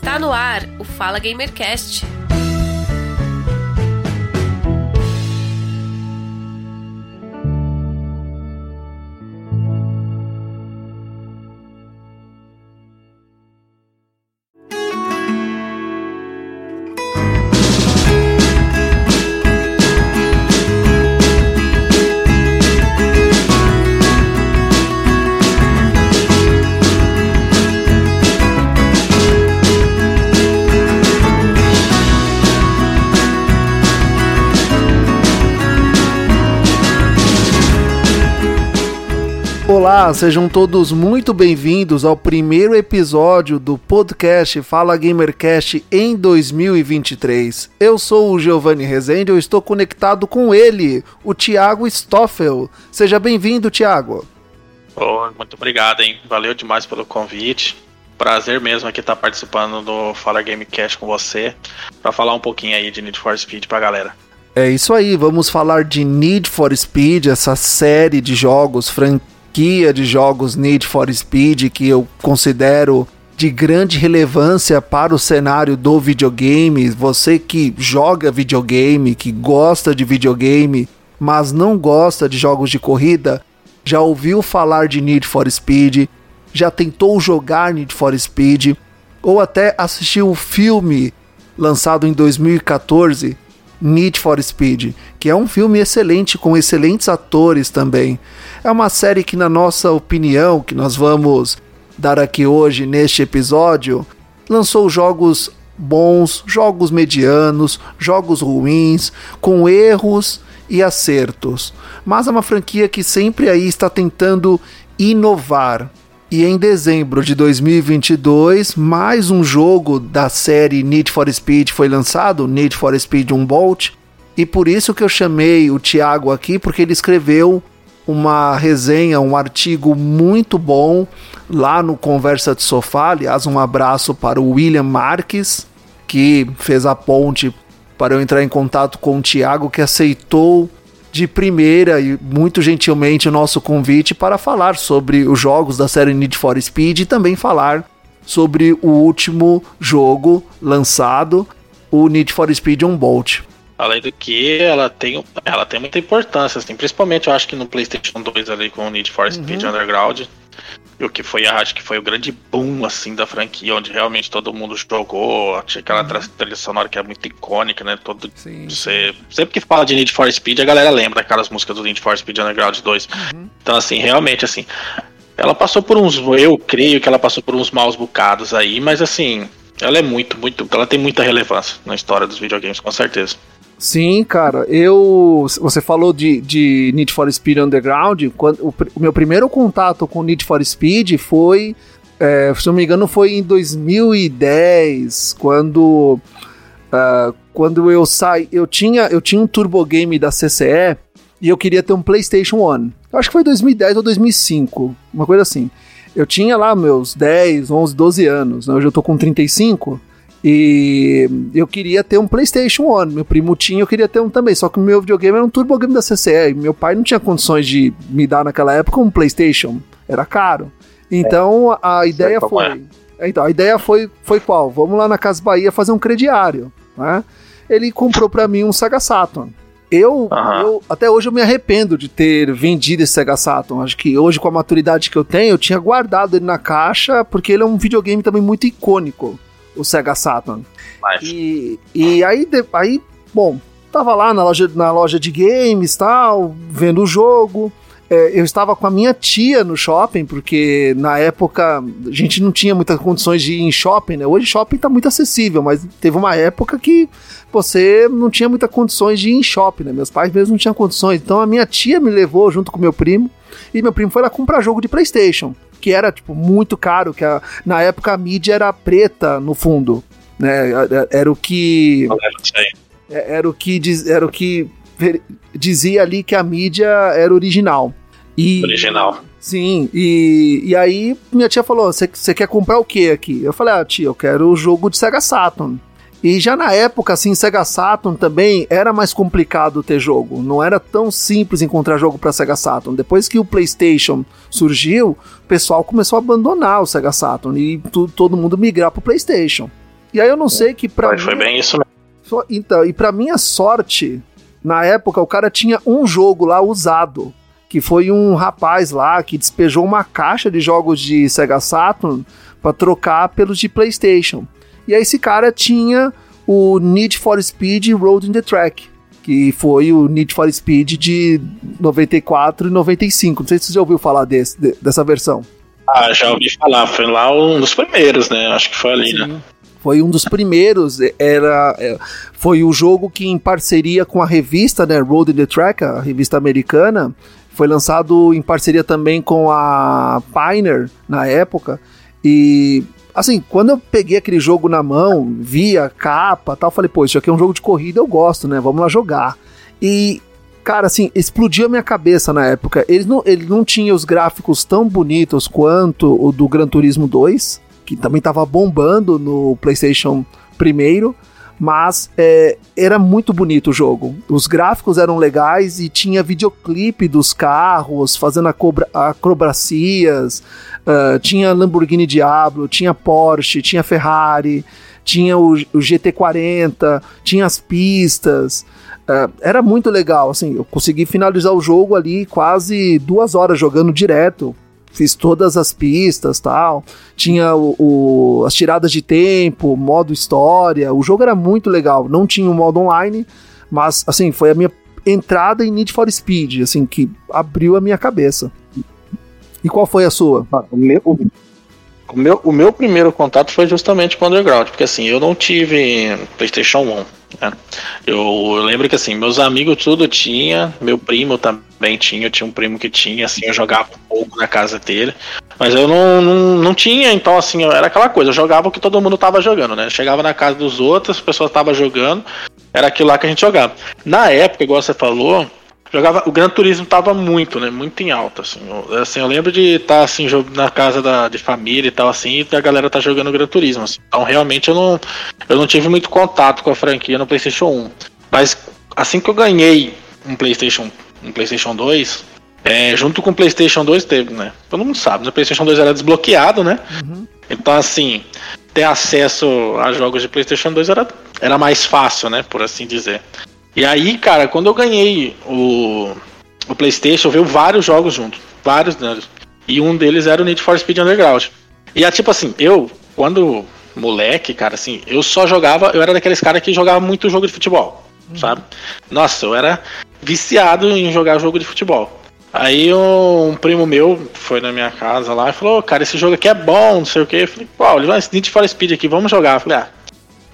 Está no ar o Fala Gamercast. Olá, sejam todos muito bem-vindos ao primeiro episódio do podcast Fala Gamercast em 2023. Eu sou o Giovanni Rezende, eu estou conectado com ele, o Thiago Stoffel. Seja bem-vindo, Thiago. Oh, muito obrigado, hein? Valeu demais pelo convite. Prazer mesmo aqui estar participando do Fala Gamecast com você, para falar um pouquinho aí de Need for Speed pra galera. É isso aí, vamos falar de Need for Speed, essa série de jogos, franquias franquia de jogos Need for Speed que eu considero de grande relevância para o cenário do videogame. Você que joga videogame, que gosta de videogame, mas não gosta de jogos de corrida, já ouviu falar de Need for Speed, já tentou jogar Need for Speed, ou até assistiu o filme lançado em 2014 Need for Speed, que é um filme excelente com excelentes atores também. É uma série que, na nossa opinião, que nós vamos dar aqui hoje neste episódio, lançou jogos bons, jogos medianos, jogos ruins, com erros e acertos. Mas é uma franquia que sempre aí está tentando inovar. E em dezembro de 2022, mais um jogo da série Need for Speed foi lançado, Need for Speed Unbolt. E por isso que eu chamei o Thiago aqui, porque ele escreveu uma resenha, um artigo muito bom lá no Conversa de Sofá. Aliás, um abraço para o William Marques, que fez a ponte para eu entrar em contato com o Thiago, que aceitou de primeira e muito gentilmente o nosso convite para falar sobre os jogos da série Need for Speed e também falar sobre o último jogo lançado, o Need for Speed Unbolt. Além do que ela tem, ela tem muita importância, assim, principalmente eu acho que no PlayStation 2 ali com o Need for Speed uhum. Underground. E o que foi, acho que foi o grande boom assim da franquia, onde realmente todo mundo jogou, tinha aquela uhum. trilha sonora que é muito icônica, né? Todo, Sim. Você, sempre que fala de Need for Speed, a galera lembra daquelas músicas do Need for Speed Underground 2. Uhum. Então, assim, realmente, assim, ela passou por uns, eu creio que ela passou por uns maus bocados aí, mas assim, ela é muito, muito, ela tem muita relevância na história dos videogames, com certeza. Sim, cara. Eu. Você falou de, de Need for Speed Underground. Quando, o, o meu primeiro contato com Need for Speed foi. É, se não me engano, foi em 2010, quando. Uh, quando eu saí. Eu tinha, eu tinha um Turbo Game da CCE e eu queria ter um PlayStation 1. Eu acho que foi 2010 ou 2005, uma coisa assim. Eu tinha lá meus 10, 11, 12 anos. Né? Hoje eu tô com 35. E eu queria ter um PlayStation One. Meu primo tinha, eu queria ter um também. Só que o meu videogame era um Turbo Game da CCE. E meu pai não tinha condições de me dar naquela época um PlayStation. Era caro. Então a ideia foi. É. Então, a ideia foi, foi qual? Vamos lá na Casa Bahia fazer um crediário. Né? Ele comprou para mim um Sega Saturn. Eu, uhum. eu, até hoje eu me arrependo de ter vendido esse Sega Saturn. Acho que hoje, com a maturidade que eu tenho, eu tinha guardado ele na caixa, porque ele é um videogame também muito icônico o Sega Saturn. E, e aí, aí, bom, tava lá na loja, na loja de games tal, vendo o jogo. É, eu estava com a minha tia no shopping, porque na época a gente não tinha muitas condições de ir em shopping, né? Hoje shopping está muito acessível, mas teve uma época que você não tinha muitas condições de ir em shopping, né? Meus pais mesmo não tinham condições. Então a minha tia me levou junto com meu primo, e meu primo foi lá comprar jogo de PlayStation que era tipo muito caro, que a, na época a mídia era preta no fundo, né? Era o que é, era o que diz, era o que dizia ali que a mídia era original. E, original. Sim, e, e aí minha tia falou: Você quer comprar o que aqui? Eu falei: Ah, tia, eu quero o jogo de Sega Saturn. E já na época, assim, Sega Saturn também era mais complicado ter jogo. Não era tão simples encontrar jogo para Sega Saturn. Depois que o PlayStation surgiu, o pessoal começou a abandonar o Sega Saturn e tu, todo mundo migrar pro PlayStation. E aí eu não sei que pra Foi, bem isso mesmo. Só- Então, e pra minha sorte, na época o cara tinha um jogo lá usado, que foi um rapaz lá que despejou uma caixa de jogos de Sega Saturn pra trocar pelos de PlayStation. E aí esse cara tinha o Need for Speed Road in the Track, que foi o Need for Speed de 94 e 95. Não sei se você já ouviu falar desse, de- dessa versão. Ah, já ouvi falar. Foi lá um dos primeiros, né? Acho que foi ali, né? Foi um dos primeiros, era é, foi o jogo que em parceria com a revista, né, Road in the Track, a revista americana, foi lançado em parceria também com a Pioneer na época. E assim, quando eu peguei aquele jogo na mão, vi a capa, tal, falei, pô, isso aqui é um jogo de corrida, eu gosto, né? Vamos lá jogar. E cara, assim, explodiu a minha cabeça na época. Ele não, ele não tinha os gráficos tão bonitos quanto o do Gran Turismo 2, que também tava bombando no PlayStation primeiro, mas é, era muito bonito o jogo. Os gráficos eram legais e tinha videoclipe dos carros fazendo acrobacias, ah, tinha Lamborghini Diablo, tinha Porsche, tinha Ferrari, tinha o, o GT40, tinha as pistas. Ah, era muito legal, assim, eu consegui finalizar o jogo ali quase duas horas jogando direto. Fiz todas as pistas tal. Tinha o, o- as tiradas de tempo, modo história. O jogo era muito legal. Não tinha o modo online, mas assim, foi a minha entrada em Need for Speed, assim, que abriu a minha cabeça. E qual foi a sua? Ah, O meu, o, meu, o meu primeiro contato foi justamente com o Underground, porque assim, eu não tive PlayStation 1. Né? Eu, eu lembro que assim, meus amigos tudo tinha, meu primo também tinha, eu tinha um primo que tinha, assim, eu jogava um pouco na casa dele. Mas eu não, não, não tinha, então assim, eu- era aquela coisa, eu jogava o que todo mundo tava jogando, né? Chegava na casa dos outros, as pessoas estavam jogando, era aquilo lá que a gente jogava. Na época, igual você falou, jogava o Gran Turismo tava muito, né? Muito em alta, assim. Eu, assim, eu lembro de estar assim jo- na casa da, de família e tal assim, e a galera tá jogando Gran Turismo, assim. Então, realmente eu não eu não tive muito contato com a franquia no PlayStation 1. Mas assim que eu ganhei um PlayStation, um PlayStation 2, é, junto com o PlayStation 2 teve, né? Todo mundo sabe, né? o PlayStation 2 era desbloqueado, né? Então, assim, ter acesso a jogos de PlayStation 2 era, era mais fácil, né? Por assim dizer. E aí, cara, quando eu ganhei o, o PlayStation, veio vários jogos junto. Vários deles. E um deles era o Need for Speed Underground. E é tipo assim, eu, quando moleque, cara, assim, eu só jogava, eu era daqueles caras que jogava muito jogo de futebol, sabe? Nossa, eu era viciado em jogar jogo de futebol. Aí um, primo meu foi na minha casa lá e falou, "Ô, cara, esse jogo aqui é bom, não sei o que. Eu falei, qual? Ele vai Need for Speed aqui, vamos jogar. Eu falei, ah,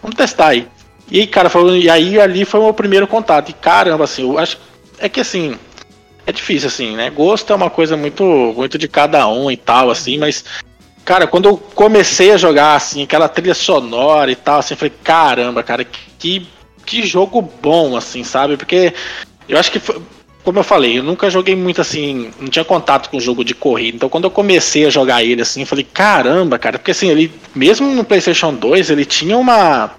vamos testar aí. E cara, falou, e aí ali foi o meu primeiro contato. E caramba, assim, eu acho é que assim, é difícil, assim, né? Gosto é uma coisa muito, muito de cada um e tal, assim, mas, cara, quando eu comecei a jogar, assim, aquela trilha sonora e tal, assim, eu falei, caramba, cara, que, que jogo bom, assim, sabe? Porque eu acho que, foi- como eu falei, eu nunca joguei muito, assim, não tinha contato com jogo de corrida, então quando eu comecei a jogar ele, assim, eu falei, caramba, cara, porque, assim, ele, mesmo no PlayStation 2, ele tinha uma.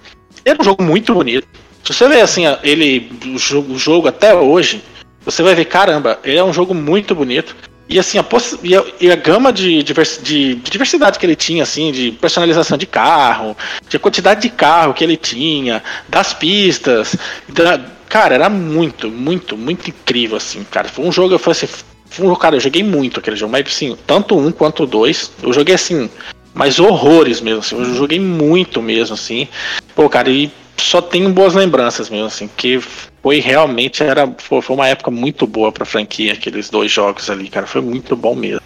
Era um jogo muito bonito. Se você ver assim, ele, o jogo, o jogo até hoje, você vai ver, caramba, ele é um jogo muito bonito. E assim, a, e a, e a gama de, de- de diversidade que ele tinha, assim, de personalização de carro, de quantidade de carro que ele tinha, das pistas. da- cara, era muito, muito, muito incrível, assim, cara. Foi um jogo, eu falei assim, foi um, cara, eu joguei muito aquele jogo, mas assim, tanto um quanto dois, eu joguei assim, mas horrores mesmo, assim, eu joguei muito mesmo, assim. Pô, cara, e só tenho boas lembranças mesmo, assim, que foi realmente, era, foi, uma época muito boa pra franquia, aqueles dois jogos ali, cara, foi muito bom mesmo.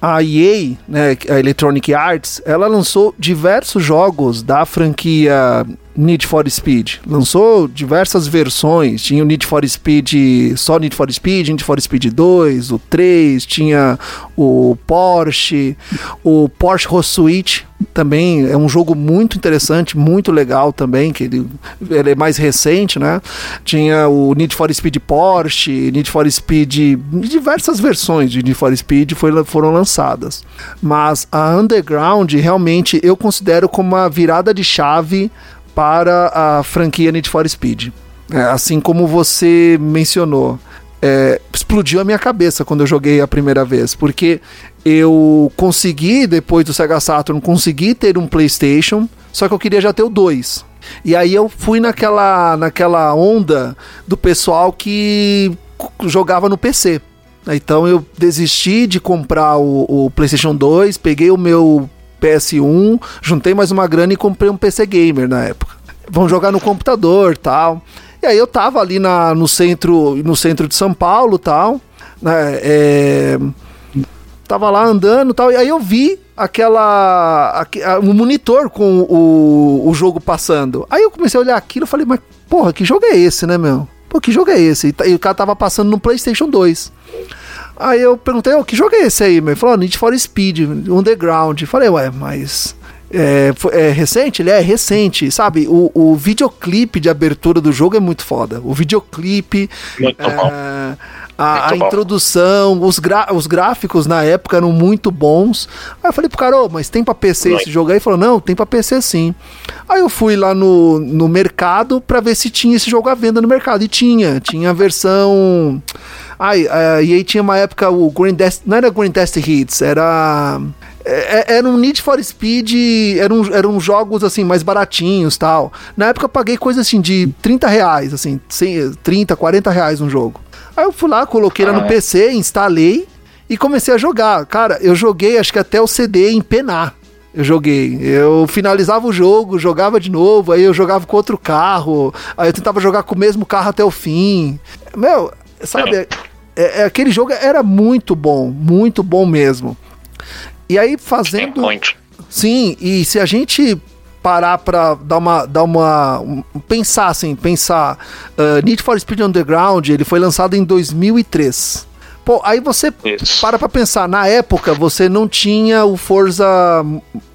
A EA, né, a Electronic Arts, ela lançou diversos jogos da franquia Need for Speed. Lançou diversas versões. Tinha o Need for Speed, só Need for Speed, Need for Speed 2, o 3, tinha o Porsche, o Porsche Rosuit também é um jogo muito interessante, muito legal também, que ele, ele é mais recente, né? Tinha o Need for Speed Porsche, Need for Speed, diversas versões de Need for Speed foi, foram lançadas. Mas a Underground realmente eu considero como uma virada de chave para a franquia Need for Speed. É, assim como você mencionou, é, explodiu a minha cabeça quando eu joguei a primeira vez, porque eu consegui, depois do Sega Saturn, consegui ter um PlayStation, só que eu queria já ter o 2. E aí eu fui naquela, naquela onda do pessoal que jogava no PC. Então eu desisti de comprar o, o PlayStation 2, peguei o meu PS1, juntei mais uma grana e comprei um PC gamer na época. Vão jogar no computador, tal. E aí eu tava ali na, no centro, no centro de São Paulo, tal, né, é, tava lá andando, tal, e aí eu vi aquela o um monitor com o, o jogo passando. Aí eu comecei a olhar aquilo e falei, mas porra, que jogo é esse, né, meu? Pô, que jogo é esse? E, o cara tava passando no PlayStation 2. Aí eu perguntei, oh, que jogo é esse aí? Ele falou, Need for Speed, Underground. Falei, ué, mas. É, é, recente? Ele é recente, sabe? O, o videoclipe de abertura do jogo é muito foda. O videoclipe. Muito é, bom. A, a introdução, os, os gráficos na época eram muito bons. Aí eu falei pro cara, oh, mas tem pra PC esse jogo aí? Ele falou, não, tem pra PC sim. Aí eu fui lá no, no mercado pra ver se tinha esse jogo à venda no mercado. E tinha, tinha a versão. Ai, uh, e aí tinha uma época o Green Dest, não era Green Test Hits, era é, é, era um Need for Speed, eram, eram jogos assim mais baratinhos tal. Na época eu paguei coisa assim de 30 reais, assim, 30, 40 reais um jogo. Aí eu fui lá, coloquei ah, lá no é. PC, instalei e comecei a jogar. Cara, eu joguei acho que até o CD empenar. Eu joguei. Eu finalizava o jogo, jogava de novo, aí eu jogava com outro carro, aí eu tentava jogar com o mesmo carro até o fim. Meu, sabe, é, é, aquele jogo era muito bom, muito bom mesmo. E aí fazendo. Sim, e se a gente parar para dar uma, dar uma um, pensar assim, pensar, uh, Need for Speed Underground, ele foi lançado em 2003. Pô, aí você Isso. para pra pensar, na época você não tinha o Forza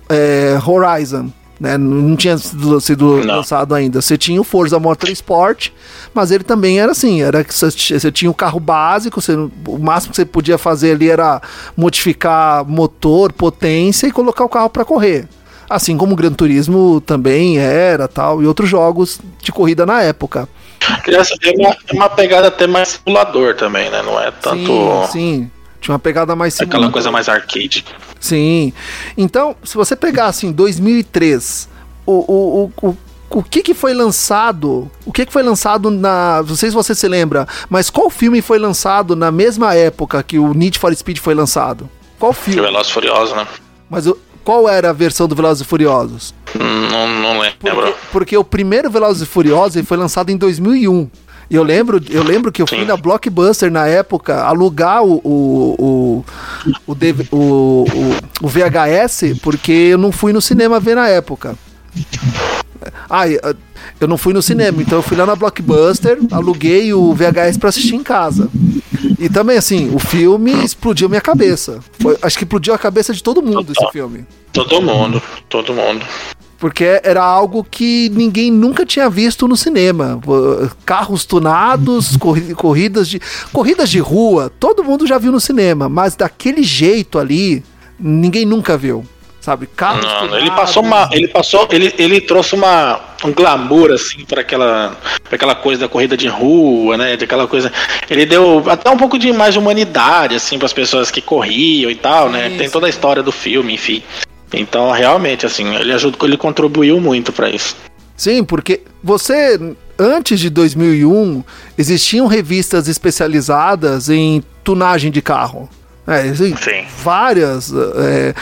é, Horizon, né? Não tinha sido, sido não. lançado ainda. Você tinha o Forza Motorsport, mas ele também era assim, era que você, tinha o carro básico, você, o máximo que você podia fazer ali era modificar motor, potência e colocar o carro para correr. Assim como o Gran Turismo também era, tal, e outros jogos de corrida na época. É uma, uma pegada até mais simulador também, né? Não é tanto. Sim, sim. Tinha uma pegada mais simulador. Aquela coisa mais arcade. Sim. Então, se você pegar assim, 2003, o, o, o, o que que foi lançado? O que que foi lançado na. Não sei se você se lembra, mas qual filme foi lançado na mesma época que o Need for Speed foi lançado? Qual filme? Velozes Furiosos, né? Mas o, qual era a versão do Velozes e Furiosos? Não, não lembro. Porque, porque o primeiro Velozes e Furiosos foi lançado em 2001. Eu lembro, eu lembro que eu fui na Blockbuster na época alugar o, o, o, o, o, o, VHS porque eu não fui no cinema ver na época. Ah, eu não fui no cinema, então eu fui lá na Blockbuster, aluguei o VHS para assistir em casa. E também, assim, o filme explodiu minha cabeça. Foi, acho que explodiu a cabeça de todo mundo esse filme. Todo mundo, todo mundo. Porque era algo que ninguém nunca tinha visto no cinema. Carros tunados, corridas de corridas de rua, todo mundo já viu no cinema, mas daquele jeito ali, ninguém nunca viu sabe? Carros não, ele passou uma, ele passou, ele, ele trouxe uma um glamour assim para aquela pra aquela coisa da corrida de rua, né? De aquela coisa, ele deu até um pouco de mais de humanidade assim para as pessoas que corriam e tal, né? Tem toda a história do filme, enfim. Então, realmente assim, ele ajudou, ele contribuiu muito para isso. Sim, porque você antes de 2001 existiam revistas especializadas em tunagem de carro. É, assim, Sim. Várias. É,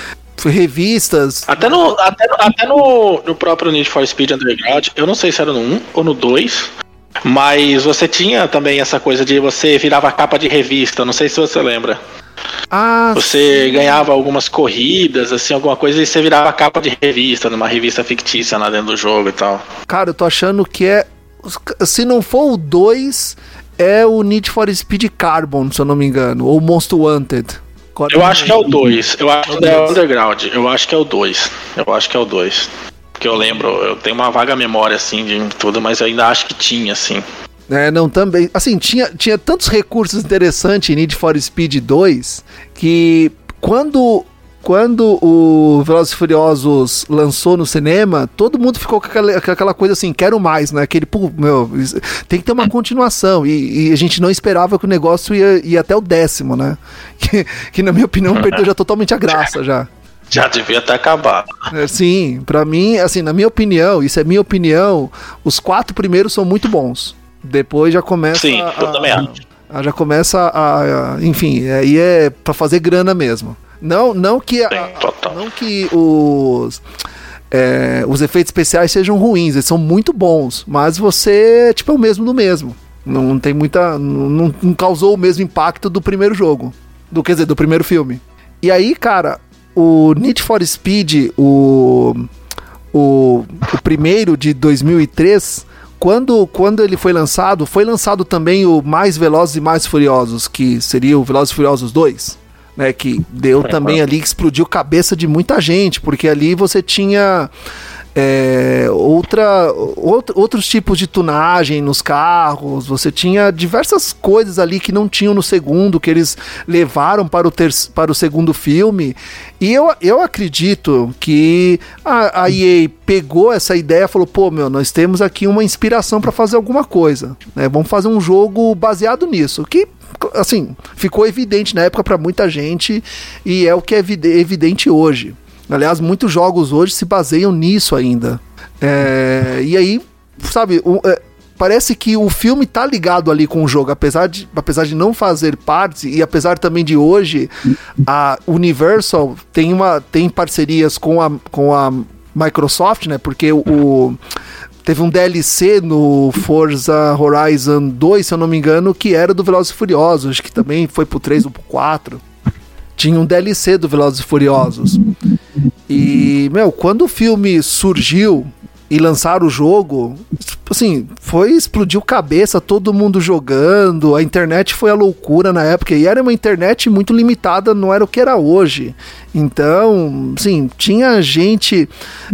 revistas. Até no, até, até no, no próprio Need for Speed Underground, eu não sei se era no 1 ou no 2, mas você tinha também essa coisa de você virava capa de revista, não sei se você lembra. Ah, você sim. ganhava algumas corridas, assim, alguma coisa, e você virava capa de revista, numa revista fictícia lá dentro do jogo e tal. Cara, eu tô achando que é. Se não for o 2, é o Need for Speed Carbon, se eu não me engano, ou Most Wanted. Eu acho que é o 2. Eu acho que é o Underground. Eu acho que é o 2. Eu acho que é o 2. Porque eu lembro, eu tenho uma vaga memória assim de tudo, mas eu ainda acho que tinha, assim. É, não, também. Assim, tinha, tinha tantos recursos interessantes em Need for Speed 2 que quando quando o Velozes Furiosos lançou no cinema, todo mundo ficou com aquela, com aquela coisa assim, quero mais, né? Aquele, pô, meu, tem que ter uma continuação. E, e, a gente não esperava que o negócio ia, ia até o décimo, né? Que, que na minha opinião, perdeu já totalmente a graça já. Já devia ter acabado. É, sim, para mim, assim, na minha opinião, isso é minha opinião, os quatro primeiros são muito bons. Depois já começa. Sim, eu a, também acho. A, já começa a, a, Enfim, aí é para fazer grana mesmo. Não, não que. Sim, não que os. É, os efeitos especiais sejam ruins, eles são muito bons, mas você, tipo, é o mesmo do mesmo. Não, não tem muita. Não, não, causou o mesmo impacto do primeiro jogo. Do, quer dizer, do primeiro filme. E aí, cara, o Need for Speed, o, o, o primeiro de 2003, quando, quando ele foi lançado, foi lançado também o Mais Velozes e Mais Furiosos, que seria o Velozes e Furiosos 2, né, que deu também ali, que explodiu cabeça de muita gente, porque ali você tinha é, outra, out, outros tipos de tunagem nos carros, você tinha diversas coisas ali que não tinham no segundo, que eles levaram para o, ter, para o segundo filme. E eu, eu acredito que a, a EA pegou essa ideia e falou: pô, meu, nós temos aqui uma inspiração para fazer alguma coisa. Né? Vamos fazer um jogo baseado nisso. Que assim, ficou evidente na época para muita gente e é o que é evidente hoje. Aliás, muitos jogos hoje se baseiam nisso ainda. É, e aí, sabe, o, é, parece que o filme tá ligado ali com o jogo, apesar de, apesar de não fazer parte, e apesar também de hoje, a Universal tem, uma, tem parcerias com a, com a Microsoft, né? Porque o, o teve um DLC no Forza Horizon 2, se eu não me engano, que era do Velozes e Furiosos, que também foi pro 3 ou pro 4 tinha um DLC do Velozes e Furiosos. E, meu, quando o filme surgiu e lançaram o jogo, assim, foi explodiu cabeça, todo mundo jogando, a internet foi a loucura na época, e era uma internet muito limitada, não era o que era hoje. Então, sim, tinha gente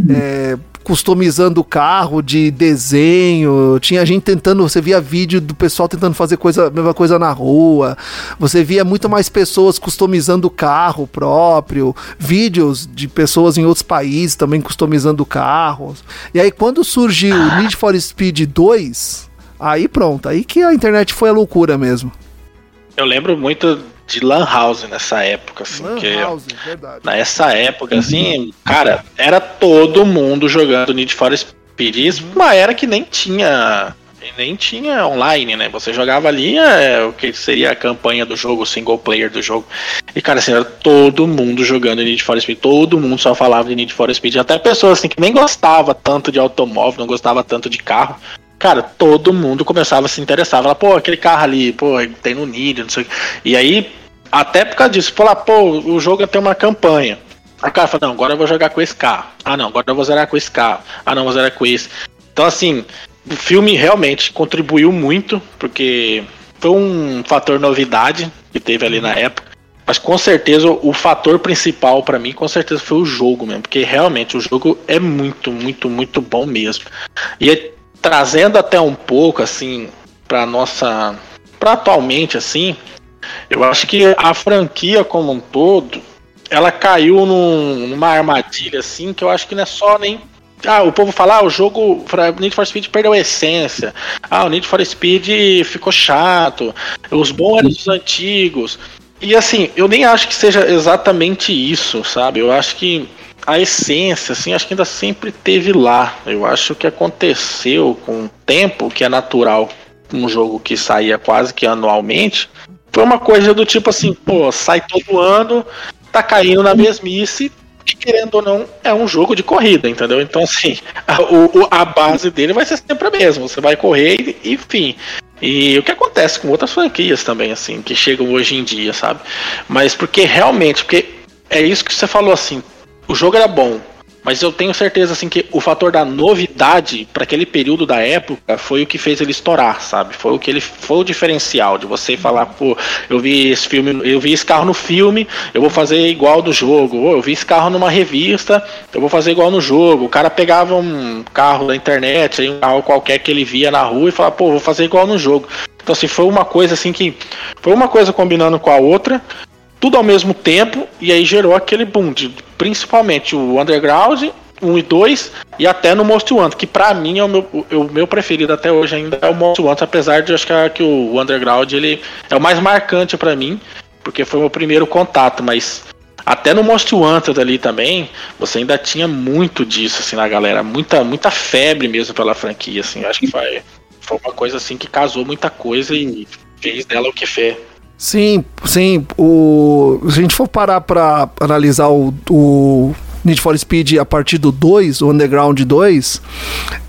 é, customizando o carro de desenho, tinha gente tentando, você via vídeo do pessoal tentando fazer coisa, mesma coisa na rua, você via muito mais pessoas customizando o carro próprio, vídeos de pessoas em outros países também customizando carros. E aí quando surgiu o Need for Speed 2, aí pronto, aí que a internet foi a loucura mesmo. Eu lembro muito de Lan House nessa época, assim. Lan que House, verdade. Nessa época, assim, cara, era todo mundo jogando Need for Speed. Isso uma era que nem tinha. Nem tinha online, né? Você jogava ali é, o que seria a campanha do jogo, o single player do jogo. E, cara, assim, era todo mundo jogando Need for Speed. Todo mundo só falava de Need for Speed. Até pessoas assim que nem gostava tanto de automóvel, não gostava tanto de carro cara, todo mundo começava a se interessar. Falar, pô, aquele carro ali, pô, tem no Nid, não sei o que. E aí, até por causa disso, falar, pô, o jogo tem uma campanha. Aí o cara fala, não, agora eu vou jogar com esse carro. Ah, não, agora eu vou zerar com esse carro. Ah, não, vou zerar com esse. Então, assim, o filme realmente contribuiu muito, porque foi um fator novidade que teve ali na época. Mas com certeza o fator principal para mim, com certeza, foi o jogo mesmo. Porque realmente o jogo é muito, muito, muito bom mesmo. E trazendo até um pouco assim para nossa para atualmente assim, eu acho que a franquia como um todo, ela caiu num, numa armadilha assim que eu acho que não é só nem ah, o povo fala, ah, o jogo Need for Speed perdeu a essência. Ah, o Need for Speed ficou chato. Os bons eram os antigos. E assim, eu nem acho que seja exatamente isso, sabe? Eu acho que a essência, assim, acho que ainda sempre teve lá. Eu acho que aconteceu com o tempo, que é natural, um jogo que saía quase que anualmente, foi uma coisa do tipo assim, pô, sai todo ano, tá caindo na mesmice, e querendo ou não, é um jogo de corrida, entendeu? Então, assim, a, o, a base dele vai ser sempre a mesma. Você vai correr, e, enfim. E o que acontece com outras franquias também, assim, que chegam hoje em dia, sabe? Mas porque realmente, porque é isso que você falou, assim, o jogo era bom, mas eu tenho certeza assim que o fator da novidade para aquele período da época foi o que fez ele estourar, sabe? Foi o que ele foi o diferencial de você falar, pô, eu vi esse filme, eu vi esse carro no filme, eu vou fazer igual no jogo. Ou eu vi esse carro numa revista, eu vou fazer igual no jogo. O cara pegava um carro da internet, um carro qualquer que ele via na rua e falava, pô, vou fazer igual no jogo. Então assim, foi uma coisa assim que foi uma coisa combinando com a outra tudo ao mesmo tempo, e aí gerou aquele boom, de, principalmente o Underground 1 e 2, e até no Most Wanted, que pra mim é o meu, o, o meu preferido até hoje ainda é o Most Wanted, apesar de eu achar que o Underground ele é o mais marcante para mim, porque foi o meu primeiro contato, mas até no Most Wanted ali também, você ainda tinha muito disso, assim, na galera. Muita, muita febre mesmo pela franquia, assim. Acho que foi, foi uma coisa, assim, que casou muita coisa e fez dela o que fez. Sim, sim. O, se a gente for parar para analisar o, o Need for Speed a partir do 2, o Underground 2,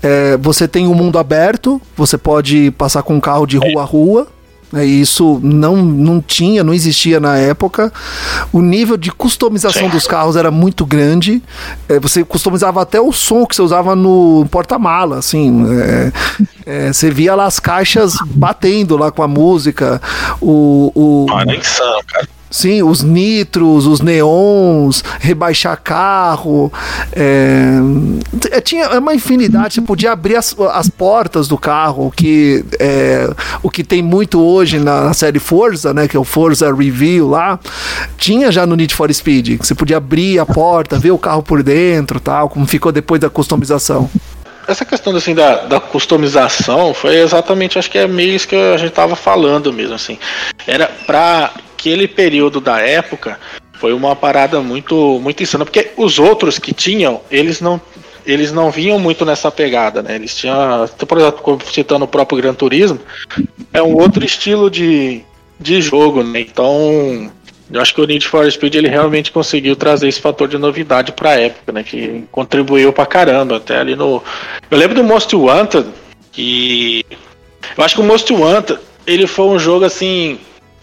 é, você tem um mundo aberto, você pode passar com um carro de rua a rua. É, isso não, não tinha, não existia na época. O nível de customização Sim. dos carros era muito grande. É, você customizava até o som que você usava no porta-mala, assim. É, é, você via lá as caixas batendo lá com a música. O, o... Insano, cara. Sim, os nitros, os neons, rebaixar carro. É, é tinha é uma infinidade. Você podia abrir as, as portas do carro, que é, o que tem muito hoje na, na, série Forza, né? Que é o Forza Review lá. Tinha já no Need for Speed. Você podia abrir a porta, ver o carro por dentro, tal, como ficou depois da customização essa questão assim da, da customização foi exatamente acho que é meio isso que a gente tava falando mesmo assim era para aquele período da época foi uma parada muito muito insana, porque os outros que tinham, eles não eles não vinham muito nessa pegada, né? Eles tinham, por exemplo, citando o próprio Gran Turismo, é um outro estilo de, de jogo, né? Então, eu acho que o Need for Speed ele realmente conseguiu trazer esse fator de novidade para a época, né? Que contribuiu pra caramba, até ali no Eu lembro do Most Wanted que eu acho que o Most Wanted ele foi um jogo assim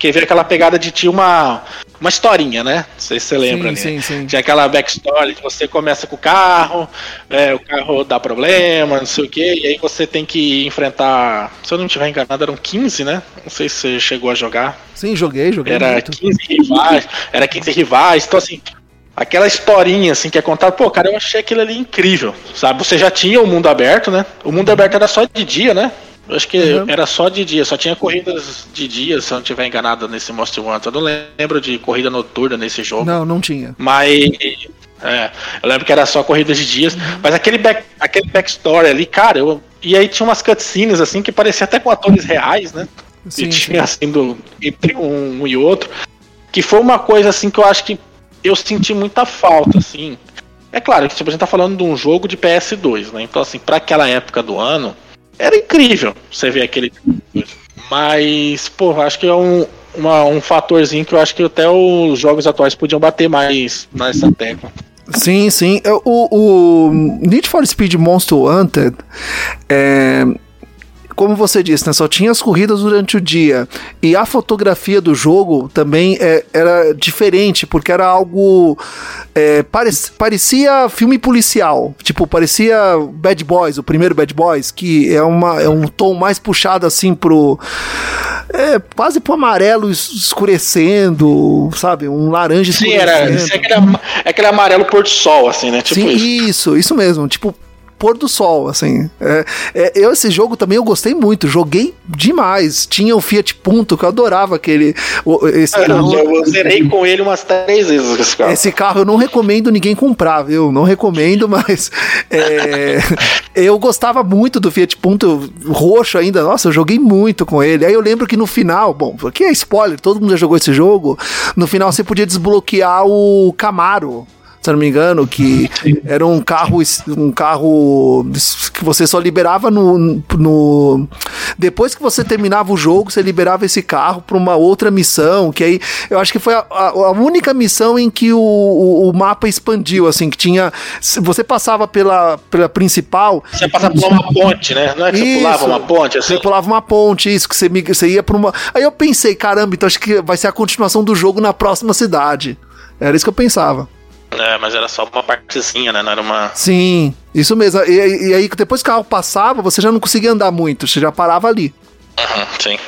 que veio aquela pegada de tinha uma, uma historinha, né? Não sei se você lembra, sim, né? Sim, sim. Tinha aquela backstory de você começa com o carro, é, o carro dá problema, não sei o quê, e aí você tem que enfrentar. Se eu não estiver enganado, eram 15, né? Não sei se você chegou a jogar. Sim, joguei, joguei. Era muito. 15 rivais, era 15 rivais, então assim. Aquela historinha assim que é contada, pô, cara, eu achei aquilo ali incrível, sabe? Você já tinha o mundo aberto, né? O mundo aberto era só de dia, né? Eu acho que uhum. era só de dia, só tinha corridas de dia, se eu não estiver enganado nesse Monster Hunter. Eu não lembro de corrida noturna nesse jogo. Não, não tinha. Mas. É, eu lembro que era só corridas de dias. Uhum. Mas aquele, back, aquele backstory ali, cara, eu. E aí tinha umas cutscenes assim que parecia até com atores reais, né? Sim, e tinha assim do, entre um e outro. Que foi uma coisa assim que eu acho que eu senti muita falta, assim. É claro que tipo, a gente tá falando de um jogo de PS2, né? Então, assim, para aquela época do ano, era incrível você ver aquele Mas, pô, acho que é um, uma, um fatorzinho que eu acho que até os jogos atuais podiam bater mais nessa tecla. Sim, sim. O, o Need for Speed Monster Hunter é, como você disse, né, só tinha as corridas durante o dia. E a fotografia do jogo também é, era diferente, porque era algo. É, parecia filme policial. Tipo, parecia Bad Boys, o primeiro Bad Boys, que é, uma, é um tom mais puxado assim pro. É, quase pro amarelo escurecendo, sabe? Um laranja Sim, escurecendo. Sim, era, é aquele, aquele amarelo por sol, assim, né? Tipo Sim, isso. isso, isso mesmo. Tipo, pôr do sol, assim. É, é, eu, esse jogo também eu gostei muito, joguei demais. Tinha o Fiat Punto, que eu adorava aquele. Esse é, carro, eu zerei com ele umas três vezes esse carro. Esse carro eu não recomendo ninguém comprar, viu? Não recomendo, mas é, eu gostava muito do Fiat Punto roxo ainda. Nossa, eu joguei muito com ele. Aí eu lembro que no final, bom, aqui é spoiler, todo mundo já jogou esse jogo. No final você podia desbloquear o Camaro se não me engano, que era um carro, um carro que você só liberava no, no depois que você terminava o jogo, você liberava esse carro para uma outra missão, que aí eu acho que foi a, a, a única missão em que o, o, o, mapa expandiu, assim, que tinha você passava pela, pela principal, você passava por uma ponte, né? Não é que isso, você pulava uma ponte assim? Você pulava uma ponte, isso que você, você ia para uma. Aí eu pensei, caramba, então acho que vai ser a continuação do jogo na próxima cidade. Era isso que eu pensava. É, mas era só uma partezinha, né? Não era uma. Sim, isso mesmo. E, e aí, depois que o carro passava, você já não conseguia andar muito, você já parava ali. Uhum, sim.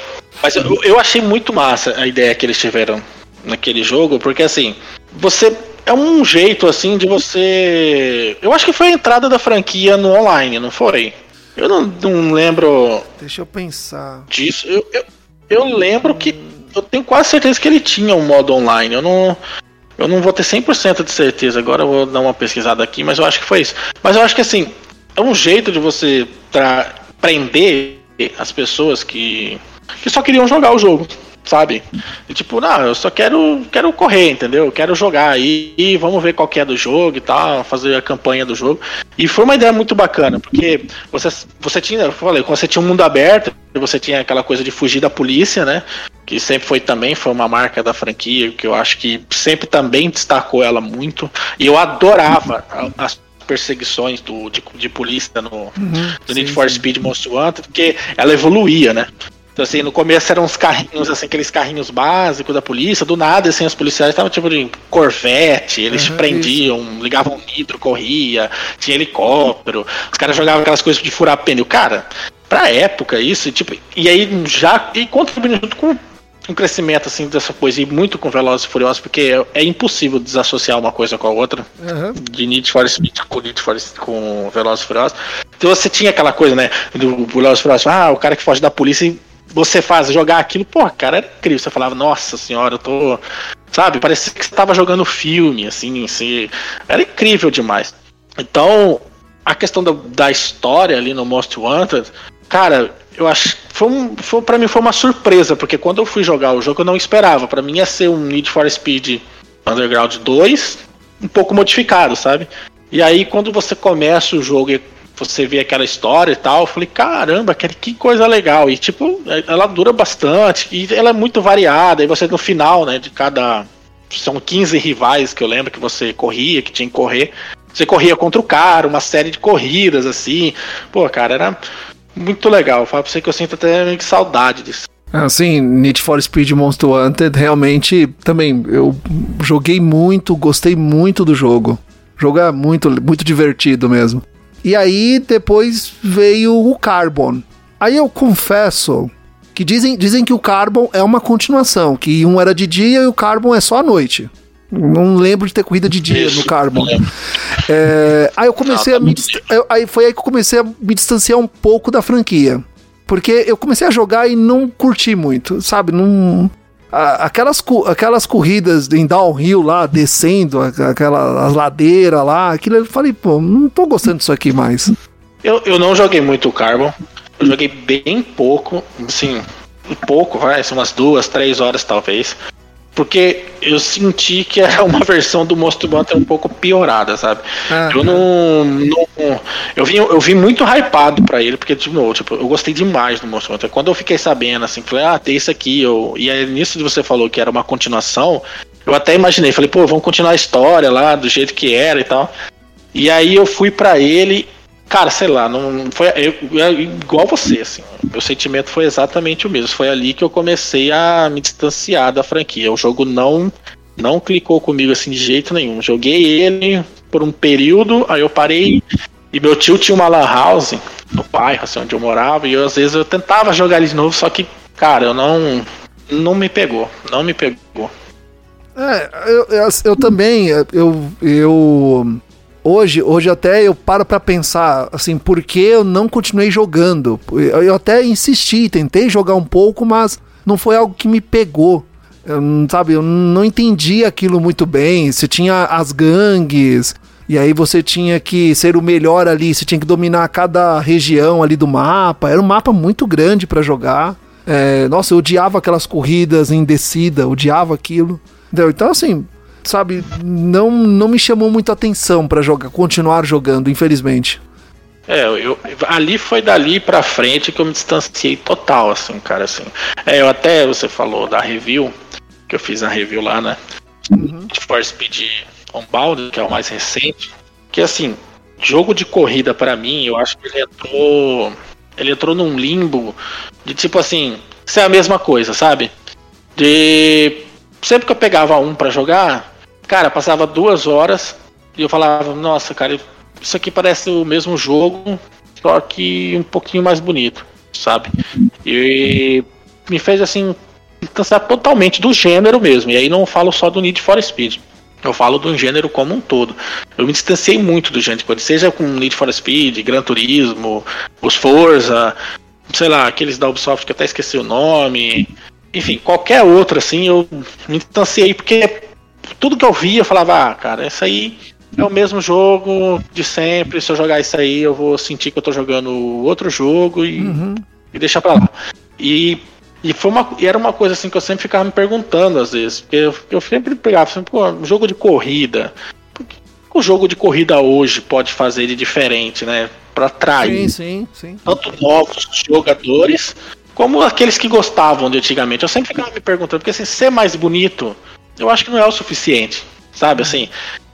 Mas eu, eu achei muito massa a ideia que eles tiveram naquele jogo, porque assim, você. É um jeito, assim, de você. Eu acho que foi a entrada da franquia no online, não foi? Eu não, não lembro. Deixa eu pensar. Disso. Eu, eu, eu lembro que. Eu tenho quase certeza que ele tinha um modo online. Eu não. Eu não vou ter 100% de certeza, agora eu vou dar uma pesquisada aqui, mas eu acho que foi isso. Mas eu acho que assim, é um jeito de você prender as pessoas que, que só queriam jogar o jogo. Sabe? E, tipo, não, eu só quero, quero correr, entendeu? Eu quero jogar aí e vamos ver qual que é do jogo e tal, fazer a campanha do jogo. E foi uma ideia muito bacana, porque você, você tinha, eu falei, você tinha um mundo aberto, você tinha aquela coisa de fugir da polícia, né? Que sempre foi também, foi uma marca da franquia, que eu acho que sempre também destacou ela muito. E eu adorava as perseguições do, de, de polícia no, uhum, Need sim, for sim. Speed Most Wanted, porque ela evoluía, né? Então, assim, no começo eram uns carrinhos, assim, aqueles carrinhos básicos da polícia, do nada, assim, os policiais estavam tipo de corvette, eles uhum, prendiam, isso. ligavam nitro, corria, tinha helicóptero, os caras jogavam aquelas coisas de furar pneu. Cara, pra época isso, tipo, e aí já, e contribuindo junto com um crescimento assim dessa coisa e muito com Velozes e Furiosos, porque é, é, impossível desassociar uma coisa com a outra. Uhum. De Need for Speed com Need for com Velozes e Furiosos. Então você tinha aquela coisa, né, do Velozes e Furiosos, ah, o cara que foge da polícia e você faz jogar aquilo, pô, cara, era incrível. Você falava, nossa senhora, eu tô. Sabe, parecia que você tava jogando filme, assim, assim. Era incrível demais. Então, a questão da, da história ali no Most Wanted, cara, eu acho. Foi, um, foi, pra mim foi uma surpresa, porque quando eu fui jogar o jogo eu não esperava. Para mim ia ser um Need for Speed Underground 2, um pouco modificado, sabe? E aí quando você começa o jogo e você vê aquela história e tal, eu falei, caramba, que coisa legal. E tipo, ela dura bastante, e ela é muito variada, e você no final, né, de cada. São 15 rivais que eu lembro que você corria, que tinha que correr. Você corria contra o cara, uma série de corridas, assim. Pô, cara, era muito legal. Eu falo pra você que eu sinto até meio que saudade disso. Assim, Need for Speed Monster Wanted, realmente, também, eu joguei muito, gostei muito do jogo. Jogar muito, muito divertido mesmo. E aí depois veio o Carbon. Aí eu confesso que dizem, dizem que o Carbon é uma continuação, que um era de dia e o Carbon é só à noite. Não lembro de ter corrida de dia Isso, no Carbon. É, aí eu comecei Não, tá a me. Aí foi aí que eu comecei a me distanciar um pouco da franquia. Porque eu comecei a jogar e não curti muito, sabe? Não aquelas, aquelas corridas em downhill lá, descendo aquela, as ladeiras lá, aquilo eu falei, pô, não tô gostando disso aqui mais. Eu, eu não joguei muito o Carbon, eu joguei bem pouco, assim, pouco, vai, umas duas, três horas talvez porque eu senti que era uma versão do Monster Hunter um pouco piorada, sabe? Ah, eu não, não, eu vi eu vi muito hypado para ele, porque de novo, tipo, eu gostei demais do Monster Hunter. Quando eu fiquei sabendo assim, falei, ah, tem isso aqui, eu, e aí nisso que você falou que era uma continuação, eu até imaginei, falei, pô, vamos continuar a história lá do jeito que era e tal. E aí eu fui para ele Cara, sei lá, não foi eu, eu, igual você, assim. Meu sentimento foi exatamente o mesmo. Foi ali que eu comecei a me distanciar da franquia. O jogo não não clicou comigo assim de jeito nenhum. Joguei ele por um período, aí eu parei e meu tio tinha uma lan house no bairro, assim, onde eu morava, e eu, às vezes eu tentava jogar ele de novo, só que, cara, eu não não me pegou, não me pegou. É, eu, eu, eu também, eu, eu hoje, hoje até eu paro para pensar, assim, por que eu não continuei jogando? Eu até insisti, tentei jogar um pouco, mas não foi algo que me pegou. Eu, sabe, eu não entendi aquilo muito bem. Você tinha as gangues, e aí você tinha que ser o melhor ali, você tinha que dominar cada região ali do mapa. Era um mapa muito grande para jogar. É, nossa, eu odiava aquelas corridas em descida, odiava aquilo. Então, assim, sabe, não, não me chamou muito atenção para jogar, continuar jogando, infelizmente. É, eu, ali foi dali pra frente que eu me distanciei total, assim, cara, assim. É, eu até, você falou da review, que eu fiz a review lá, né? Uhum. For Speed Unbound, que é o mais recente. Que, assim, jogo de corrida para mim, eu acho que ele entrou... Ele entrou num limbo de, tipo assim, isso é a mesma coisa, sabe? De... Sempre que eu pegava um para jogar, Cara, passava duas horas e eu falava, nossa, cara, isso aqui parece o mesmo jogo, só que um pouquinho mais bonito, sabe? E me fez assim distanciar totalmente do gênero mesmo. E aí não falo só do Need for Speed. Eu falo do gênero como um todo. Eu me distanciei muito do gênero, seja com Need for Speed, Gran Turismo, os Forza, sei lá, aqueles da Ubisoft que até esqueci o nome. Enfim, qualquer outro assim, eu me distanciei porque tudo que eu via, eu falava, ah, cara, isso aí é o mesmo jogo de sempre. Se eu jogar isso aí, eu vou sentir que eu tô jogando outro jogo e, uhum. e deixar pra lá. E E, foi uma, e era uma coisa assim que eu sempre ficava me perguntando às vezes. Porque eu, eu sempre pegava assim, pô, jogo de corrida. O que o jogo de corrida hoje pode fazer de diferente, né? Pra atrair Sim, sim, sim. tanto novos jogadores como aqueles que gostavam de antigamente. Eu sempre ficava me perguntando, porque assim, ser mais bonito, eu acho que não é o suficiente. Sabe assim?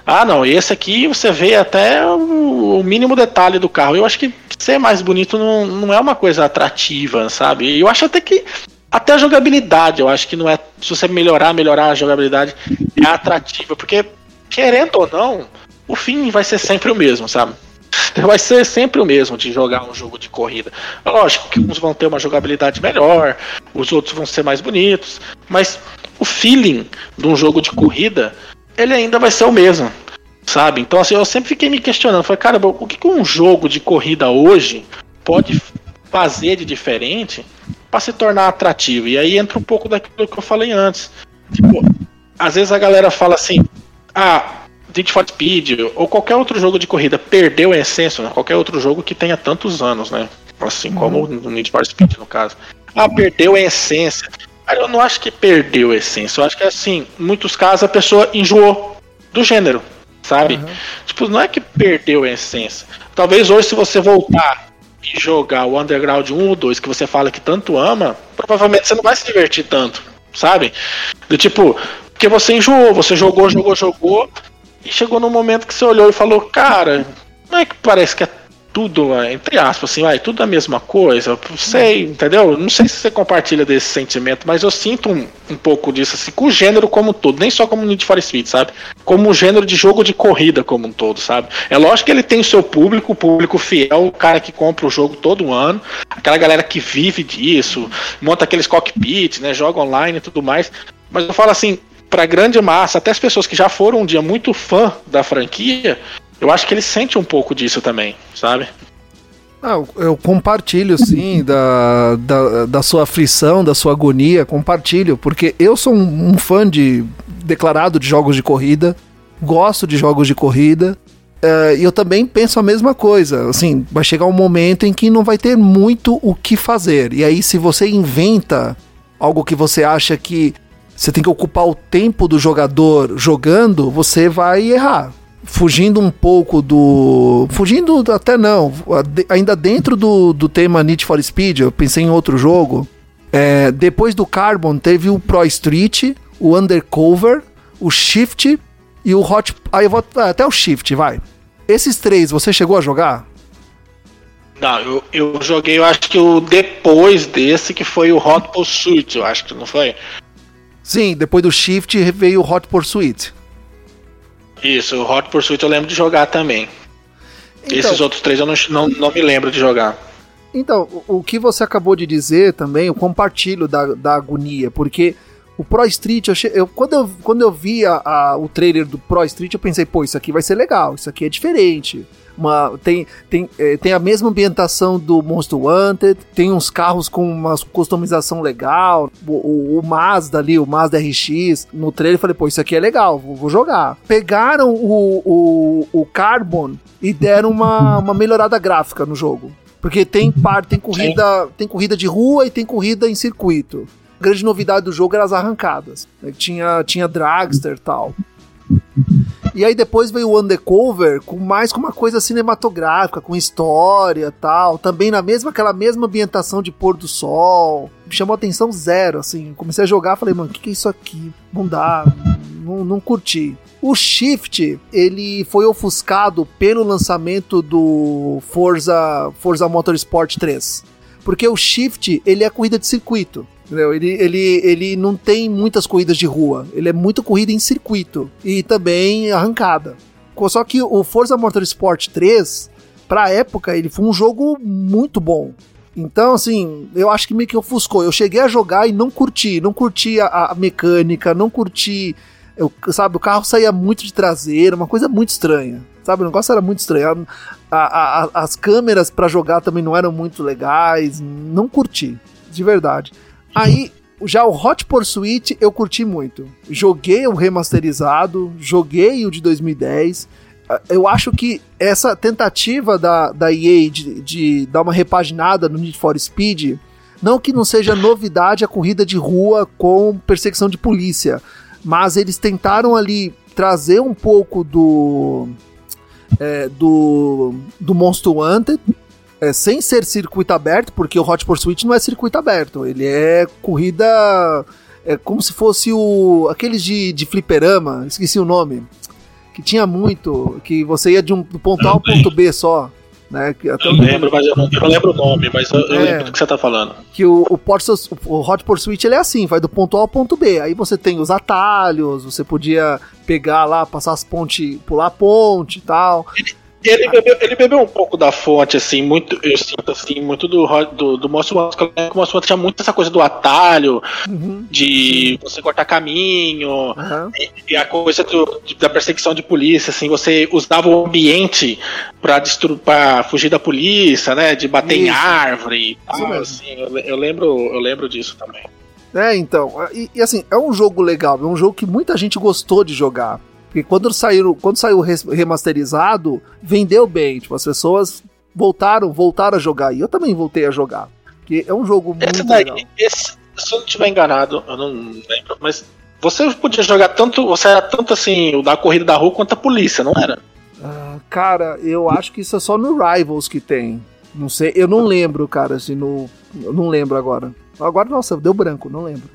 Ah, não, esse aqui você vê até o, mínimo detalhe do carro. Eu acho que ser mais bonito não, não é uma coisa atrativa, sabe? E eu acho até que até a jogabilidade, eu acho que não é. Se você melhorar, melhorar a jogabilidade, é atrativa, porque, querendo ou não, o fim vai ser sempre o mesmo, sabe? Vai ser sempre o mesmo de jogar um jogo de corrida. Lógico que uns vão ter uma jogabilidade melhor, os outros vão ser mais bonitos, mas o feeling de um jogo de corrida, ele ainda vai ser o mesmo, sabe? Então, assim, eu sempre fiquei me questionando, falei, cara, o que, um jogo de corrida hoje pode fazer de diferente para se tornar atrativo? E aí entra um pouco daquilo que eu falei antes. Tipo, às vezes a galera fala assim, ah, Need for Speed ou qualquer outro jogo de corrida perdeu a essência, né? qualquer outro jogo que tenha tantos anos, né? Assim como o Need for Speed no caso. Ah, perdeu a essência. Cara, eu não acho que perdeu a essência. Eu acho que assim, em muitos casos a pessoa enjoou do gênero, sabe? Tipo, não é que perdeu a essência. Talvez hoje se você voltar e jogar o Underground 1 ou 2 que você fala que tanto ama, provavelmente você não vai se divertir tanto, sabe? Do tipo, porque você enjoou, você jogou, jogou, jogou, e chegou num momento que você olhou e falou, cara, não é que parece que é tudo, entre aspas, assim, vai, tudo a mesma coisa. Sei, entendeu? Não sei se você compartilha desse sentimento, mas eu sinto um, um pouco disso, assim, com o gênero como um todo, nem só como Need for Speed, sabe? Como um gênero de jogo de corrida como um todo, sabe? É lógico que ele tem o seu público, o público fiel, o cara que compra o jogo todo ano, aquela galera que vive disso, monta aqueles cockpits, né? Joga online e tudo mais. Mas eu falo assim, pra grande massa, até as pessoas que já foram um dia muito fã da franquia, eu acho que ele sente um pouco disso também, sabe? Ah, eu- compartilho sim da, da, da sua aflição, da sua agonia, compartilho, porque eu sou um, um fã de declarado de jogos de corrida, gosto de jogos de corrida, eh, e eu também penso a mesma coisa. Assim, vai chegar um momento em que não vai ter muito o que fazer. E aí, se você inventa algo que você acha que você tem que ocupar o tempo do jogador jogando, você vai errar. Fugindo um pouco do. Fugindo até não. Ainda dentro do, do tema Need for Speed, eu pensei em outro jogo. É, depois do Carbon, teve o Pro Street, o Undercover, o Shift e o Hot. Aí eu vou. Até o Shift, vai. Esses três, você chegou a jogar? Não, eu, eu joguei, eu acho que o depois desse, que foi o Hot Pursuit, eu acho que não foi? Sim, depois do Shift veio o Hot Pursuit. Isso, o Hot Pursuit eu lembro de jogar também. Então- Esses outros três eu não, não, não me lembro de jogar. Então, o, que você acabou de dizer também, eu compartilho da, da agonia, porque o Pro Street, eu, eu- quando, eu, quando eu vi a- a- o trailer do Pro Street, eu pensei, pô, isso aqui vai ser legal, isso aqui é diferente. Uma, tem, tem, eh, tem a mesma ambientação do Monster Wanted, tem uns carros com uma customização legal, o, o, o Mazda ali, o Mazda RX, no trailer eu falei, pô, isso aqui é legal, vou, vou jogar. Pegaram o, o, o Carbon e deram uma, uma melhorada gráfica no jogo. Porque tem par, tem corrida, tem corrida de rua e tem corrida em circuito. A grande novidade do jogo eram as arrancadas. né? Tinha, tinha dragster e tal. E aí depois veio o Undercover com mais com uma coisa cinematográfica, com história tal. Também na mesma, aquela mesma ambientação de pôr do sol. Chamou atenção zero, assim. Comecei a jogar, falei, mano, o que, que é isso aqui? Não dá, não, não curti. O Shift, ele foi ofuscado pelo lançamento do Forza, Forza Motorsport 3. Porque o Shift, ele é corrida de circuito. Entendeu? Ele, ele, ele não tem muitas corridas de rua. Ele é muito corrida em circuito. E também arrancada. Só que o Forza Motorsport 3, pra época, ele foi um jogo muito bom. Então, assim, eu acho que meio que ofuscou. Eu cheguei a jogar e não curti. Não curti a, a mecânica, não curti. Eu, sabe, o carro saía muito de traseira, uma coisa muito estranha. Sabe, o negócio era muito estranho. A- a- as câmeras pra jogar também não eram muito legais. Não curti, de verdade. Aí, já o Hot Pursuit eu curti muito. Joguei o remasterizado, joguei o de 2010. Ah, Eu acho que essa tentativa da, da EA de, de dar uma repaginada no Need for Speed Não que não seja novidade a corrida de rua com perseguição de polícia, mas eles tentaram ali trazer um pouco do é, do, do Monster é, sem ser circuito aberto, porque o Hot Pursuit não é circuito aberto, ele é corrida é como se fosse o aqueles de, de fliperama, esqueci o nome, que tinha muito, que você ia de um do ponto A ao ponto B só. Né, que até eu lembro, mas eu não, eu não, lembro o nome, mas eu, eu é, lembro do que você tá falando. Que o, o, o Hot Pursuit ele é assim, vai do ponto A ao ponto B. Aí você tem os atalhos, você podia pegar lá, passar as pontes, pular a ponte e tal. Ele, ele bebeu, ele bebeu um pouco da fonte, assim, muito, eu sinto assim, muito do, do, do Monstro Hunter, o Monstro tinha muito essa coisa do atalho, uhum. de você cortar caminho, uhum. e, e, a coisa do, da perseguição de polícia, assim, você usava o ambiente pra, destruir, pra fugir da polícia, né, de bater Isso. em árvore e tal, assim, eu, eu, lembro, eu lembro disso também. É, então, e, e assim, é um jogo legal, é um jogo que muita gente gostou de jogar. Porque quando saiu, quando saiu remasterizado, vendeu bem. Tipo, as pessoas voltaram, voltaram a jogar. E eu também voltei a jogar. Porque é um jogo muito esse daí, legal. Esse, se eu não estiver enganado, eu não lembro, mas você podia jogar tanto. Você era tanto assim, o da corrida da rua quanto a polícia, não era? Ah, cara, eu acho que isso é só no Rivals que tem. Não sei, eu não lembro, cara, assim, no. Eu não lembro agora. Agora, nossa, deu branco, não lembro.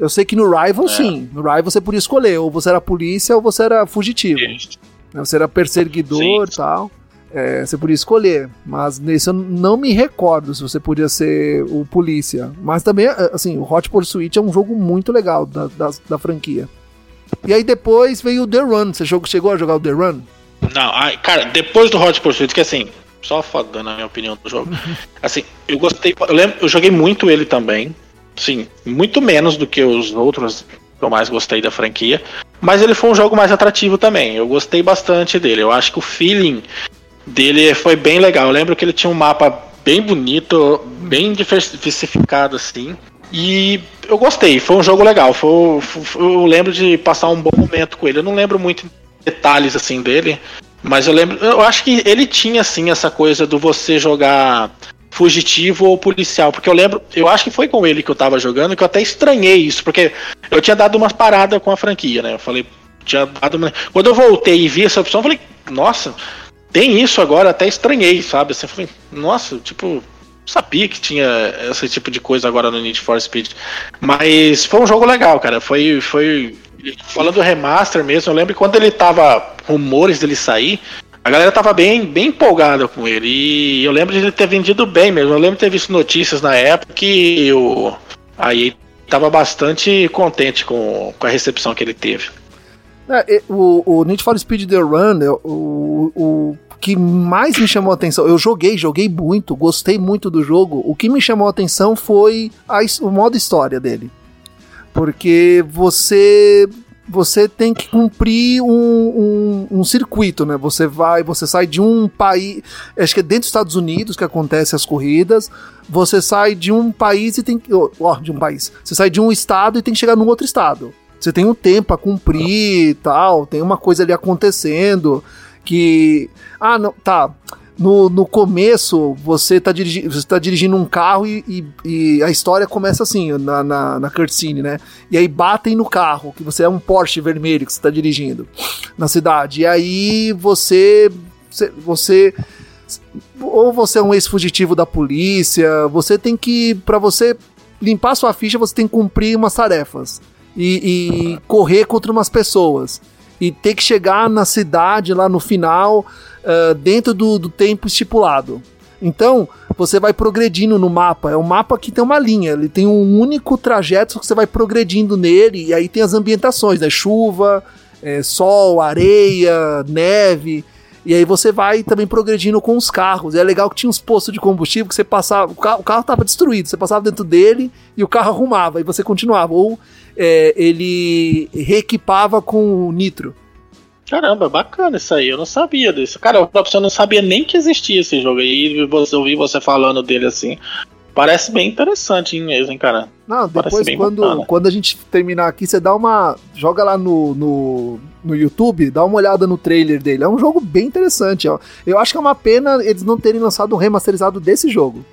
Eu sei que no Rival, é. sim. No Rival você podia escolher, ou você era polícia ou você era fugitivo. Isso. Você era perseguidor e tal. É, você podia escolher. Mas nesse eu não me recordo se você podia ser o polícia. Mas também, é, assim, o Hot Pursuit é um jogo muito legal da, da, da franquia. E aí depois veio o The Run. Você chegou a jogar o The Run? Não, ai, cara, depois do Hot Pursuit, que assim, só foda na minha opinião do jogo. assim, eu gostei, eu lembro, eu joguei muito ele também. Sim, muito menos do que os outros que eu mais gostei da franquia. Mas ele foi um jogo mais atrativo também. Eu gostei bastante dele. Eu acho que o feeling dele foi bem legal. Eu lembro que ele tinha um mapa bem bonito, bem diversificado assim. E eu gostei, foi um jogo legal. Foi, foi, eu lembro de passar um bom momento com ele. Eu não lembro muito detalhes assim dele, mas eu lembro. Eu acho que ele tinha assim essa coisa do você jogar fugitivo ou policial. Porque eu lembro, eu acho que foi com ele que eu tava jogando, que eu até estranhei isso, porque eu tinha dado umas paradas com a franquia, né? Eu falei, tinha dado uma... Quando eu voltei e vi essa opção, eu falei, nossa, tem isso agora, até estranhei, sabe? Assim, eu falei, nossa, tipo, sabia que tinha esse tipo de coisa agora no Need for Speed. Mas foi um jogo legal, cara. Foi. foi falando do remaster mesmo, eu lembro que quando ele tava rumores dele sair, a galera tava bem, bem empolgada com ele. E eu lembro de ele ter vendido bem mesmo. Eu lembro de ter visto notícias na época que o, a EA tava bastante contente com, com a recepção que ele teve. É, o, o Need for Speed The Run, o, o que mais me chamou a atenção, eu joguei, joguei muito, gostei muito do jogo. O que me chamou a atenção foi a, o modo história dele. Porque você você tem que cumprir um, um, um, circuito, né? Você vai, você sai de um país, acho que é dentro dos Estados Unidos que acontece as corridas. Você sai de um país e tem que, ó, oh, de um país. Você sai de um estado e tem que chegar num outro estado. Você tem um tempo a cumprir e tal, tem uma coisa ali acontecendo que ah, não, tá no, no começo você está dirigi você tá dirigindo um carro e, e, e, a história começa assim, na, na, na cutscene, né? E aí batem no carro, que você é um Porsche vermelho que você está dirigindo na cidade. E aí você. Você. Ou você é um ex-fugitivo da polícia, você tem que. para você limpar sua ficha, você tem que cumprir umas tarefas. E, e correr contra umas pessoas. E ter que chegar na cidade lá no final uh, dentro do, do tempo estipulado. Então, você vai progredindo no mapa. É um mapa que tem uma linha, ele tem um único trajeto que você vai progredindo nele, e aí tem as ambientações, né? Chuva, é, sol, areia, neve. E aí você vai também progredindo com os carros. E é legal que tinha uns postos de combustível que você passava. O carro, o carro tava destruído, você passava dentro dele e o carro arrumava, e você continuava. Ou é, ele reequipava com nitro. Caramba, bacana isso aí. Eu não sabia disso. Cara, eu não sabia nem que existia esse jogo aí. Eu ouvi você falando dele assim. Parece bem interessante hein, mesmo, hein, cara. Não, depois quando, quando a gente terminar aqui, você dá uma. Joga lá no, no, no YouTube, dá uma olhada no trailer dele. É um jogo bem interessante, ó. Eu acho que é uma pena eles não terem lançado um remasterizado desse jogo.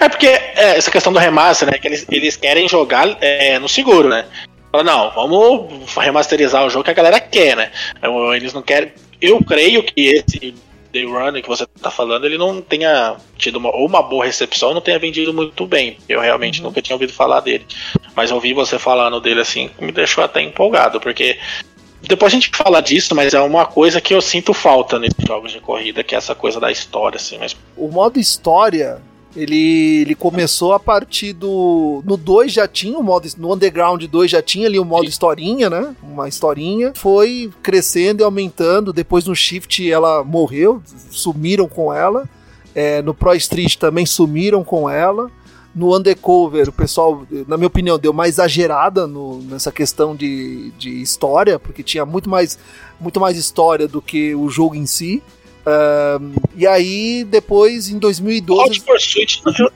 É porque é, essa questão do remaster, né? Que eles, eles querem jogar é, no seguro, né? Fala, não, vamos remasterizar o jogo que a galera quer, né? Então, eles não querem. Eu creio que esse Day Runner que você tá falando, ele não tenha tido uma, ou uma boa recepção, não tenha vendido muito bem. Eu realmente uhum. nunca tinha ouvido falar dele. Mas ouvir você falando dele assim me deixou até empolgado, porque depois a gente fala disso, mas é uma coisa que eu sinto falta nesses jogos de corrida, que é essa coisa da história, assim. Mas... O modo história, ele, ele começou a partir do. No 2 já tinha o modo. No Underground 2 já tinha ali o modo Sim. historinha, né? Uma historinha. Foi crescendo e aumentando. Depois no Shift ela morreu, sumiram com ela. É, no Pro Street também sumiram com ela. No Undercover, o pessoal, na minha opinião, deu mais exagerada no, nessa questão de, de história, porque tinha muito mais, muito mais história do que o jogo em si. Um, e aí, depois, em 2012. Hot Pursuit, eu,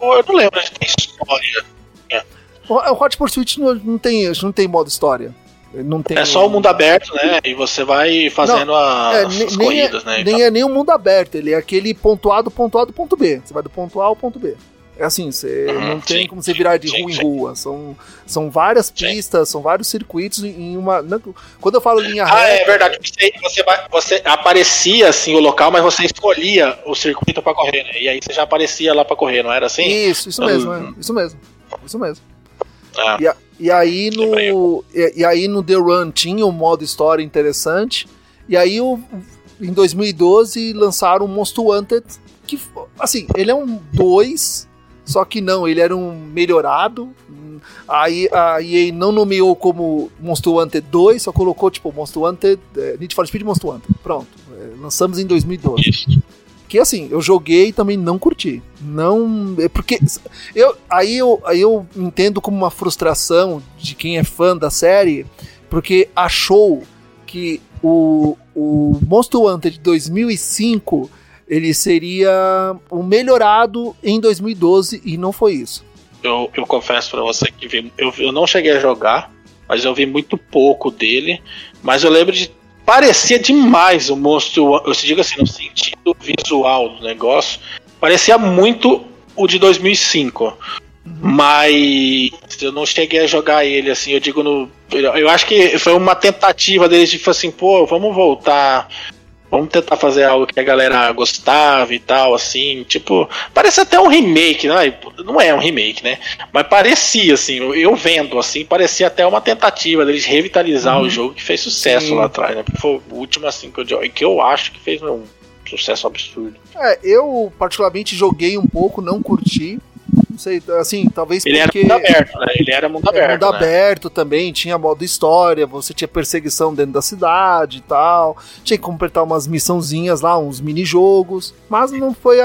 eu, não lembro de ter história. É. O Hot Pursuit não, não, tem, não tem modo história. Não tem é só o mundo aberto, né? E você vai fazendo não, a, é, as corridas, é, né? Nem é nem o mundo aberto, ele é aquele ponto A do ponto A do ponto B. Você vai do ponto A ao ponto B. É assim, você uhum, não tem sim, como você virar de sim, rua sim. em rua. São, são várias pistas, são vários circuitos em uma. Quando eu falo linha ah, é reta. Ah, é verdade. Você, você, você aparecia assim o local, mas você escolhia o circuito para correr, né? E aí você já aparecia lá para correr, não era assim? Isso, isso mesmo, uhum. é, isso mesmo. Isso mesmo. Ah, e, e, aí no. E, e, aí no The Run tinha um modo história interessante. E aí o, em 2012 lançaram o Most Wanted. Que, assim, ele é um 2 só que não, ele era um melhorado. Aí a EA não nomeou como Monster Hunter 2, só colocou tipo Monster Hunter, é, Need for Speed Monster Hunter. Pronto. É, lançamos em 2012. Que assim, eu joguei e também não curti. Não. É porque. Eu, aí, eu, aí eu entendo como uma frustração de quem é fã da série, porque achou que o, o Monster Hunter de 2005 ele seria um melhorado em 2012 e não foi isso. Eu, eu confesso para você que vi, eu, eu não cheguei a jogar, mas eu vi muito pouco dele. Mas eu lembro de. Parecia demais o monstro. Eu se digo assim, no sentido visual do negócio. Parecia muito o de 2005. Uhum. Mas eu não cheguei a jogar ele, assim, eu digo no. Eu acho que foi uma tentativa deles de falar assim, pô, vamos voltar Vamos tentar fazer algo que a galera gostava e tal, assim. Tipo, parece até um remake, não é? Não é um remake, né? Mas parecia, assim, eu vendo, assim, parecia até uma tentativa deles revitalizar uhum. o jogo que fez sucesso Sim. lá atrás, né? Porque foi o último, assim, que eu, que eu acho que fez um sucesso absurdo. É, eu particularmente joguei um pouco, não curti. Não sei, assim, talvez ele porque... era mundo aberto, né? Ele era mundo aberto. mundo né? aberto também, tinha modo história, você tinha perseguição dentro da cidade e tal. Tinha que completar umas missãozinhas lá, uns mini-jogos. Mas não foi,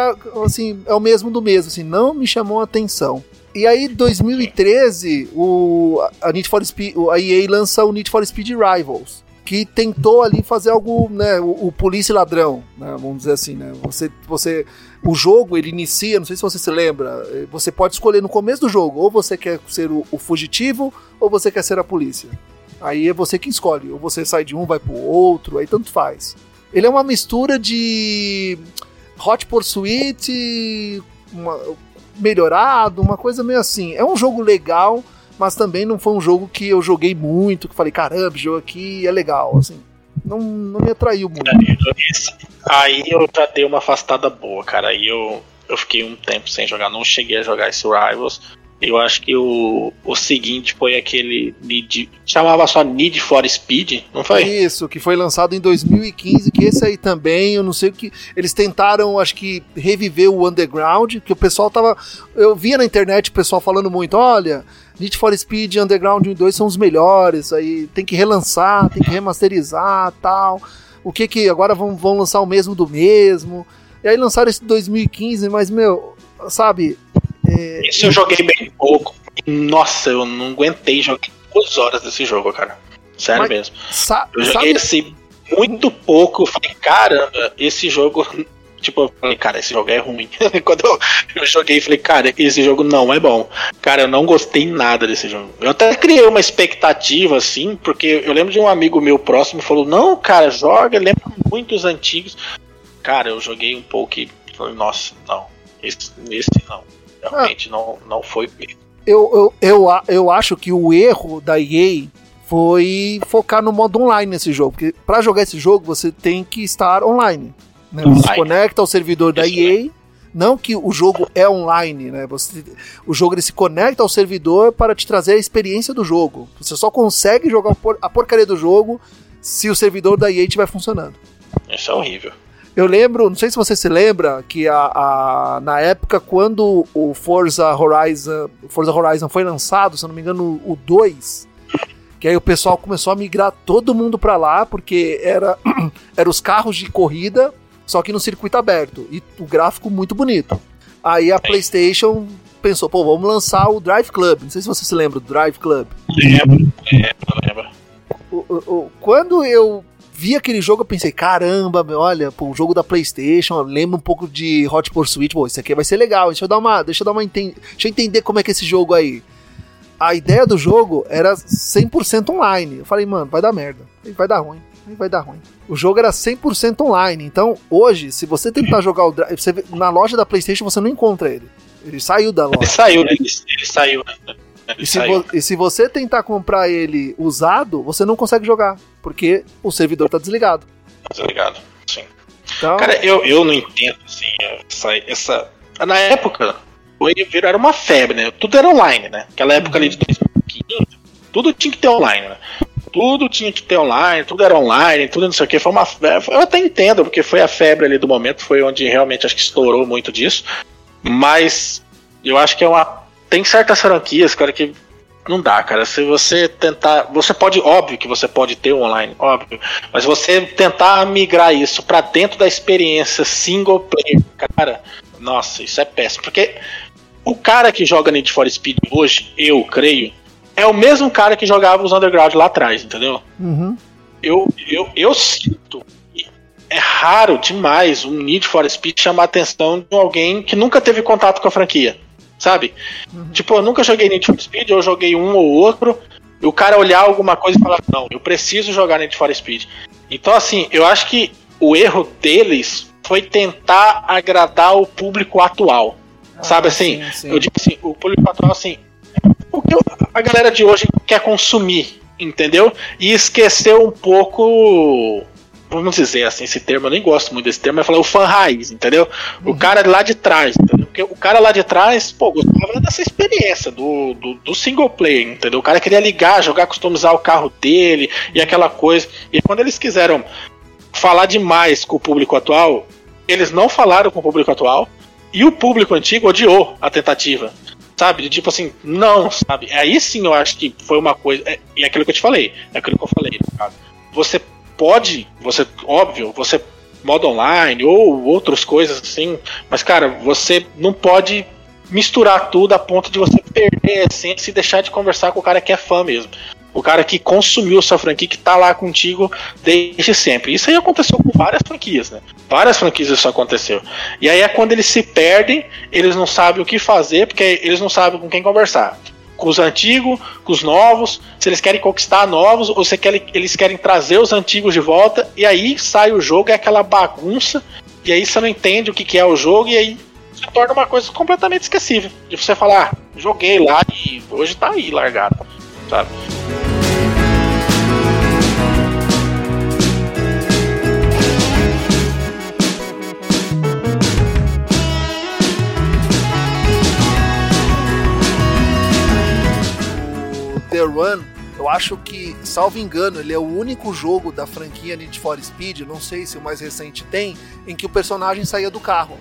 assim, é o mesmo do mesmo, assim, não me chamou a atenção. E aí, 2013, o, a, Need for Speed, a EA lança o Need for Speed Rivals que tentou ali fazer algo, né, o, o polícia ladrão, né, vamos dizer assim, né, você, você, o jogo ele inicia, não sei se você se lembra, eh, você pode escolher no começo do jogo, ou você quer ser o, o fugitivo, ou você quer ser a polícia. Aí é você que escolhe, ou você sai de um, vai pro outro, aí tanto faz. Ele é uma mistura de Hot Pursuit, uma, melhorado, uma coisa meio assim. É um jogo legal, mas também não foi um jogo que eu joguei muito, que falei, caramba, jogo aqui é legal, assim. Não, não me atraiu muito. Aí eu já dei uma afastada boa, cara. Aí eu, eu fiquei um tempo sem jogar, não cheguei a jogar esse Rivals. Eu acho que o, o seguinte foi aquele Need, chamava só Need for Speed, não foi? Isso, que foi lançado em 2015, que esse aí também, eu não sei o que, eles tentaram, acho que reviver o Underground, que o pessoal tava, eu via na internet o pessoal falando muito, olha, Need for Speed Underground 1 e 2 são os melhores, aí tem que relançar, tem que remasterizar, tal. O que que agora vão, vão lançar o mesmo do mesmo? E aí lançaram esse 2015, mas meu, sabe, é... Isso eu joguei bem pouco. Nossa, eu não aguentei, joguei duas horas desse jogo, cara. Sério Mas, mesmo. eu joguei sabe... assim muito pouco. Eu falei, caramba, esse jogo. Tipo, eu falei, cara, esse jogo é ruim. Quando eu, eu joguei, falei, cara, esse jogo não é bom. Cara, eu não gostei nada desse jogo. Eu até criei uma expectativa, assim, porque eu lembro de um amigo meu próximo falou: Não, cara, joga, lembra muito os antigos. Cara, eu joguei um pouco e falei, nossa, não, esse, esse não. Realmente ah, não, não foi eu, eu, eu, eu acho que o erro da EA foi focar no modo online nesse jogo. Porque para jogar esse jogo você tem que estar online. Né? Você se conecta ao servidor da Isso EA. Não que o jogo é online, né? Você, o jogo ele se conecta ao servidor para te trazer a experiência do jogo. Você só consegue jogar a porcaria do jogo se o servidor da EA estiver funcionando. Isso é horrível. Eu lembro, não sei se você se lembra, que a, a, na época quando o Forza Horizon, Forza Horizon foi lançado, se eu não me engano, o 2, que aí o pessoal começou a migrar todo mundo para lá, porque era, era os carros de corrida, só que no circuito aberto, e o gráfico muito bonito. Aí a PlayStation pensou, pô, vamos lançar o Drive Club. Não sei se você se lembra do Drive Club. Lembro, lembro, lembro. O, o, o, quando eu vi aquele jogo, eu pensei, caramba, olha, pô, o jogo da PlayStation, lembra um pouco de Hot Pursuit, pô, isso aqui vai ser legal, deixa eu dar uma, deixa eu dar uma deixa eu entender como é que é esse jogo aí. A ideia do jogo era 100% online. Eu falei, mano, vai dar merda. Vai dar ruim. Vai dar ruim. O jogo era 100% online. Então, hoje, se você tentar jogar o Drive, na loja da PlayStation você não encontra ele. Ele saiu da loja. Ele saiu, né? Ele, ele saiu, né? E se, e se, você tentar comprar ele usado, você não consegue jogar, porque o servidor tá desligado. Tá desligado, sim. Então... Cara, eu, eu não entendo, assim, essa, essa... Na época, o era uma febre, né? Tudo era online, né? Aquela época ali de 2015, tudo tinha que ter online, né? Tudo tinha que ter online, tudo era online, tudo não sei o que. Foi uma. Eu até entendo, porque foi a febre ali do momento, foi onde realmente acho que estourou muito disso. Mas eu acho que é uma tem certas franquias, cara, que não dá, cara. Se você tentar. Você pode, óbvio que você pode ter online, óbvio. Mas você tentar migrar isso para dentro da experiência single player, cara, nossa, isso é péssimo. Porque o cara que joga Need for Speed hoje, eu creio, é o mesmo cara que jogava os Underground lá atrás, entendeu? Uhum. Eu, eu, eu sinto. É raro demais um Need for Speed chamar a atenção de alguém que nunca teve contato com a franquia sabe? Uhum. Tipo, eu nunca joguei Need for Speed, eu joguei um ou outro, e o cara olhar alguma coisa e falar, não, eu preciso jogar Need for Speed. Então, assim, eu acho que o erro deles foi tentar agradar o público atual. Ah, sabe assim? Sim, sim. Eu digo assim, o público atual, assim, a galera de hoje quer consumir, entendeu? E esqueceu um pouco vamos dizer assim, esse termo, eu nem gosto muito desse termo, é falar o fã raiz, entendeu? O uhum. cara lá de trás, entendeu? Porque o cara lá de trás, pô, gostava dessa experiência do, do, do, single player, entendeu? O cara queria ligar, jogar, customizar o carro dele e aquela coisa. E quando eles quiseram falar demais com o público atual, eles não falaram com o público atual e o público antigo odiou a tentativa. Sabe? Tipo assim, não, sabe? Aí sim eu acho que foi uma coisa. É, é aquilo que eu te falei, é aquilo que eu falei, cara. Você pode, você, óbvio, você modo online ou outras coisas assim, mas cara, você não pode misturar tudo a ponto de você perder a essência e deixar de conversar com o cara que é fã mesmo. O cara que consumiu sua franquia, que tá lá contigo desde sempre. Isso aí aconteceu com várias franquias, né? Várias franquias isso aconteceu. E aí é quando eles se perdem, eles não sabem o que fazer, porque eles não sabem com quem conversar com os antigos, com os novos, se eles querem conquistar novos ou se eles querem trazer os antigos de volta, e aí sai o jogo, é aquela bagunça, e aí você não entende o que, é o jogo, e aí se torna uma coisa completamente esquecível. De você falar, ah, joguei lá e hoje tá aí largado, sabe? The Run, eu acho que, salvo engano, ele é o único jogo da franquia Need for Speed, não sei se o mais recente tem, em que o personagem saía do carro.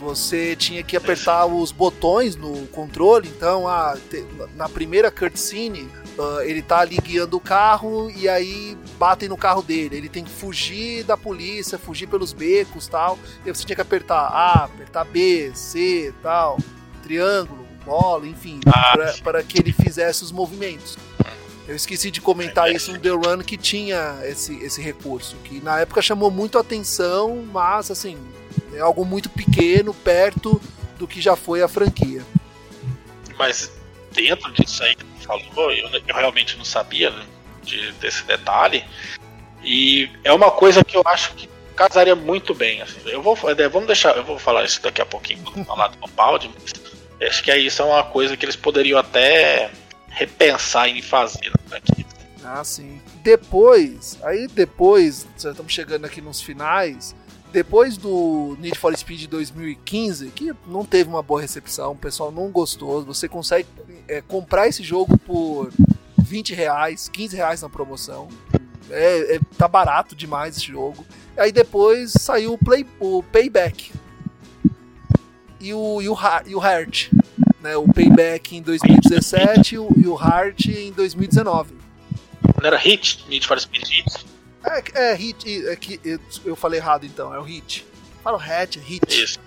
Você tinha que apertar os botões no controle, então a, na primeira cutscene uh, ele tá ali guiando o carro e aí batem no carro dele. Ele tem que fugir da polícia, fugir pelos becos tal. E você tinha que apertar A, apertar B, C tal, triângulo, bola, enfim, ah, para que ele fizesse os movimentos. Eu esqueci de comentar isso no The Run que tinha esse, esse recurso, que na época chamou muito atenção, mas assim, é algo muito pequeno, perto do que já foi a franquia. Mas dentro disso aí que você falou, eu, eu realmente não sabia né, de, desse detalhe. E é uma coisa que eu acho que casaria muito bem. Assim. Eu vou, vamos deixar, eu vou falar isso daqui a pouquinho, falar do balde, mas Acho que isso é uma coisa que eles poderiam até repensar em fazer aqui. Ah, sim. Depois, aí depois, já estamos chegando aqui nos finais. Depois do Need for Speed 2015, que não teve uma boa recepção, o pessoal não gostou, você consegue é, comprar esse jogo por 20 reais, 15 reais na promoção. É, é, tá barato demais esse jogo. Aí depois saiu o, play, o Payback. E o, e o, e o Heart. Né? O Payback em 2017 e o, e o Heart em 2019. Não era Hit? Need for Speed Hit? É, é Hit. É que eu falei errado então, é o Hit. Fala o Hatch, Hit. Isso.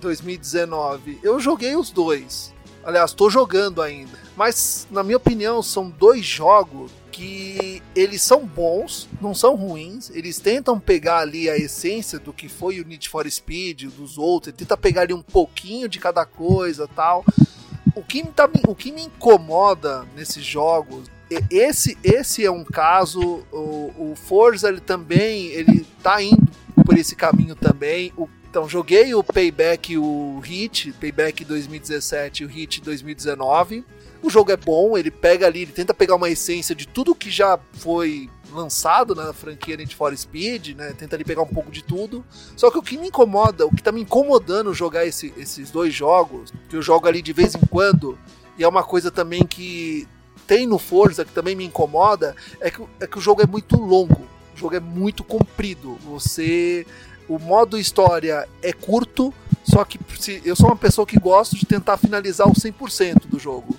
2019. Eu joguei os dois. Aliás, estou jogando ainda. Mas, na minha opinião, são dois jogos que eles são bons, não são ruins. Eles tentam pegar ali a essência do que foi o Need for Speed, dos outros, tenta pegar ali um pouquinho de cada coisa tal. O que, tá, o que me incomoda nesses jogos esse esse é um caso o, o Forza ele também ele tá indo por esse caminho também o, então joguei o Payback o Hit Payback 2017 e o Hit 2019 o jogo é bom, ele pega ali, ele tenta pegar uma essência de tudo que já foi lançado na franquia Need for Speed, né? Tenta ali pegar um pouco de tudo. Só que o que me incomoda, o que tá me incomodando jogar esse, esses dois jogos, que eu jogo ali de vez em quando, e é uma coisa também que tem no Forza que também me incomoda, é que, é que o jogo é muito longo. O jogo é muito comprido. Você. O modo história é curto, só que se, eu sou uma pessoa que gosto de tentar finalizar o 100% do jogo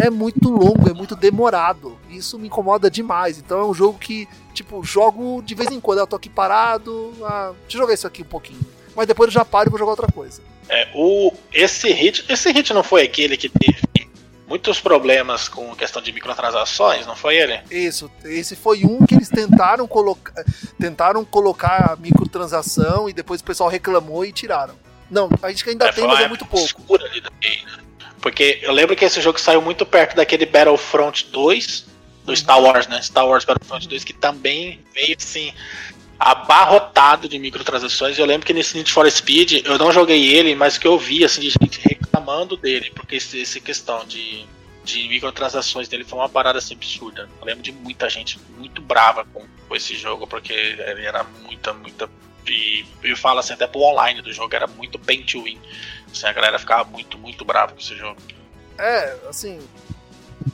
é muito longo, é muito demorado. Isso me incomoda demais. Então é um jogo que, tipo, jogo de vez em quando. Eu tô aqui parado, ah, deixa eu jogar isso aqui um pouquinho. Mas depois eu já paro e vou jogar outra coisa. É, o, esse hit. Esse hit não foi aquele que teve muitos problemas com a questão de microtransações, não foi ele? Isso, esse foi um que eles tentaram colocar tentaram colocar a microtransação e depois o pessoal reclamou e tiraram. Não, a gente ainda é, tem, mas é muito pouco. Ali né? Porque eu lembro que esse jogo saiu muito perto daquele Battlefront 2, do Star Wars, né? Star Wars Battlefront 2, que também veio assim abarrotado de microtransações. Eu lembro que nesse Need for Speed eu não joguei ele, mas que eu vi assim de gente reclamando dele, porque essa questão de, de microtransações dele foi uma parada assim absurda. Eu lembro de muita gente muito brava com, com esse jogo, porque ele era muita, muita. E eu falo assim, até pro online do jogo, era muito pay to win. Assim, a galera ficava muito, muito brava com esse jogo. É, assim.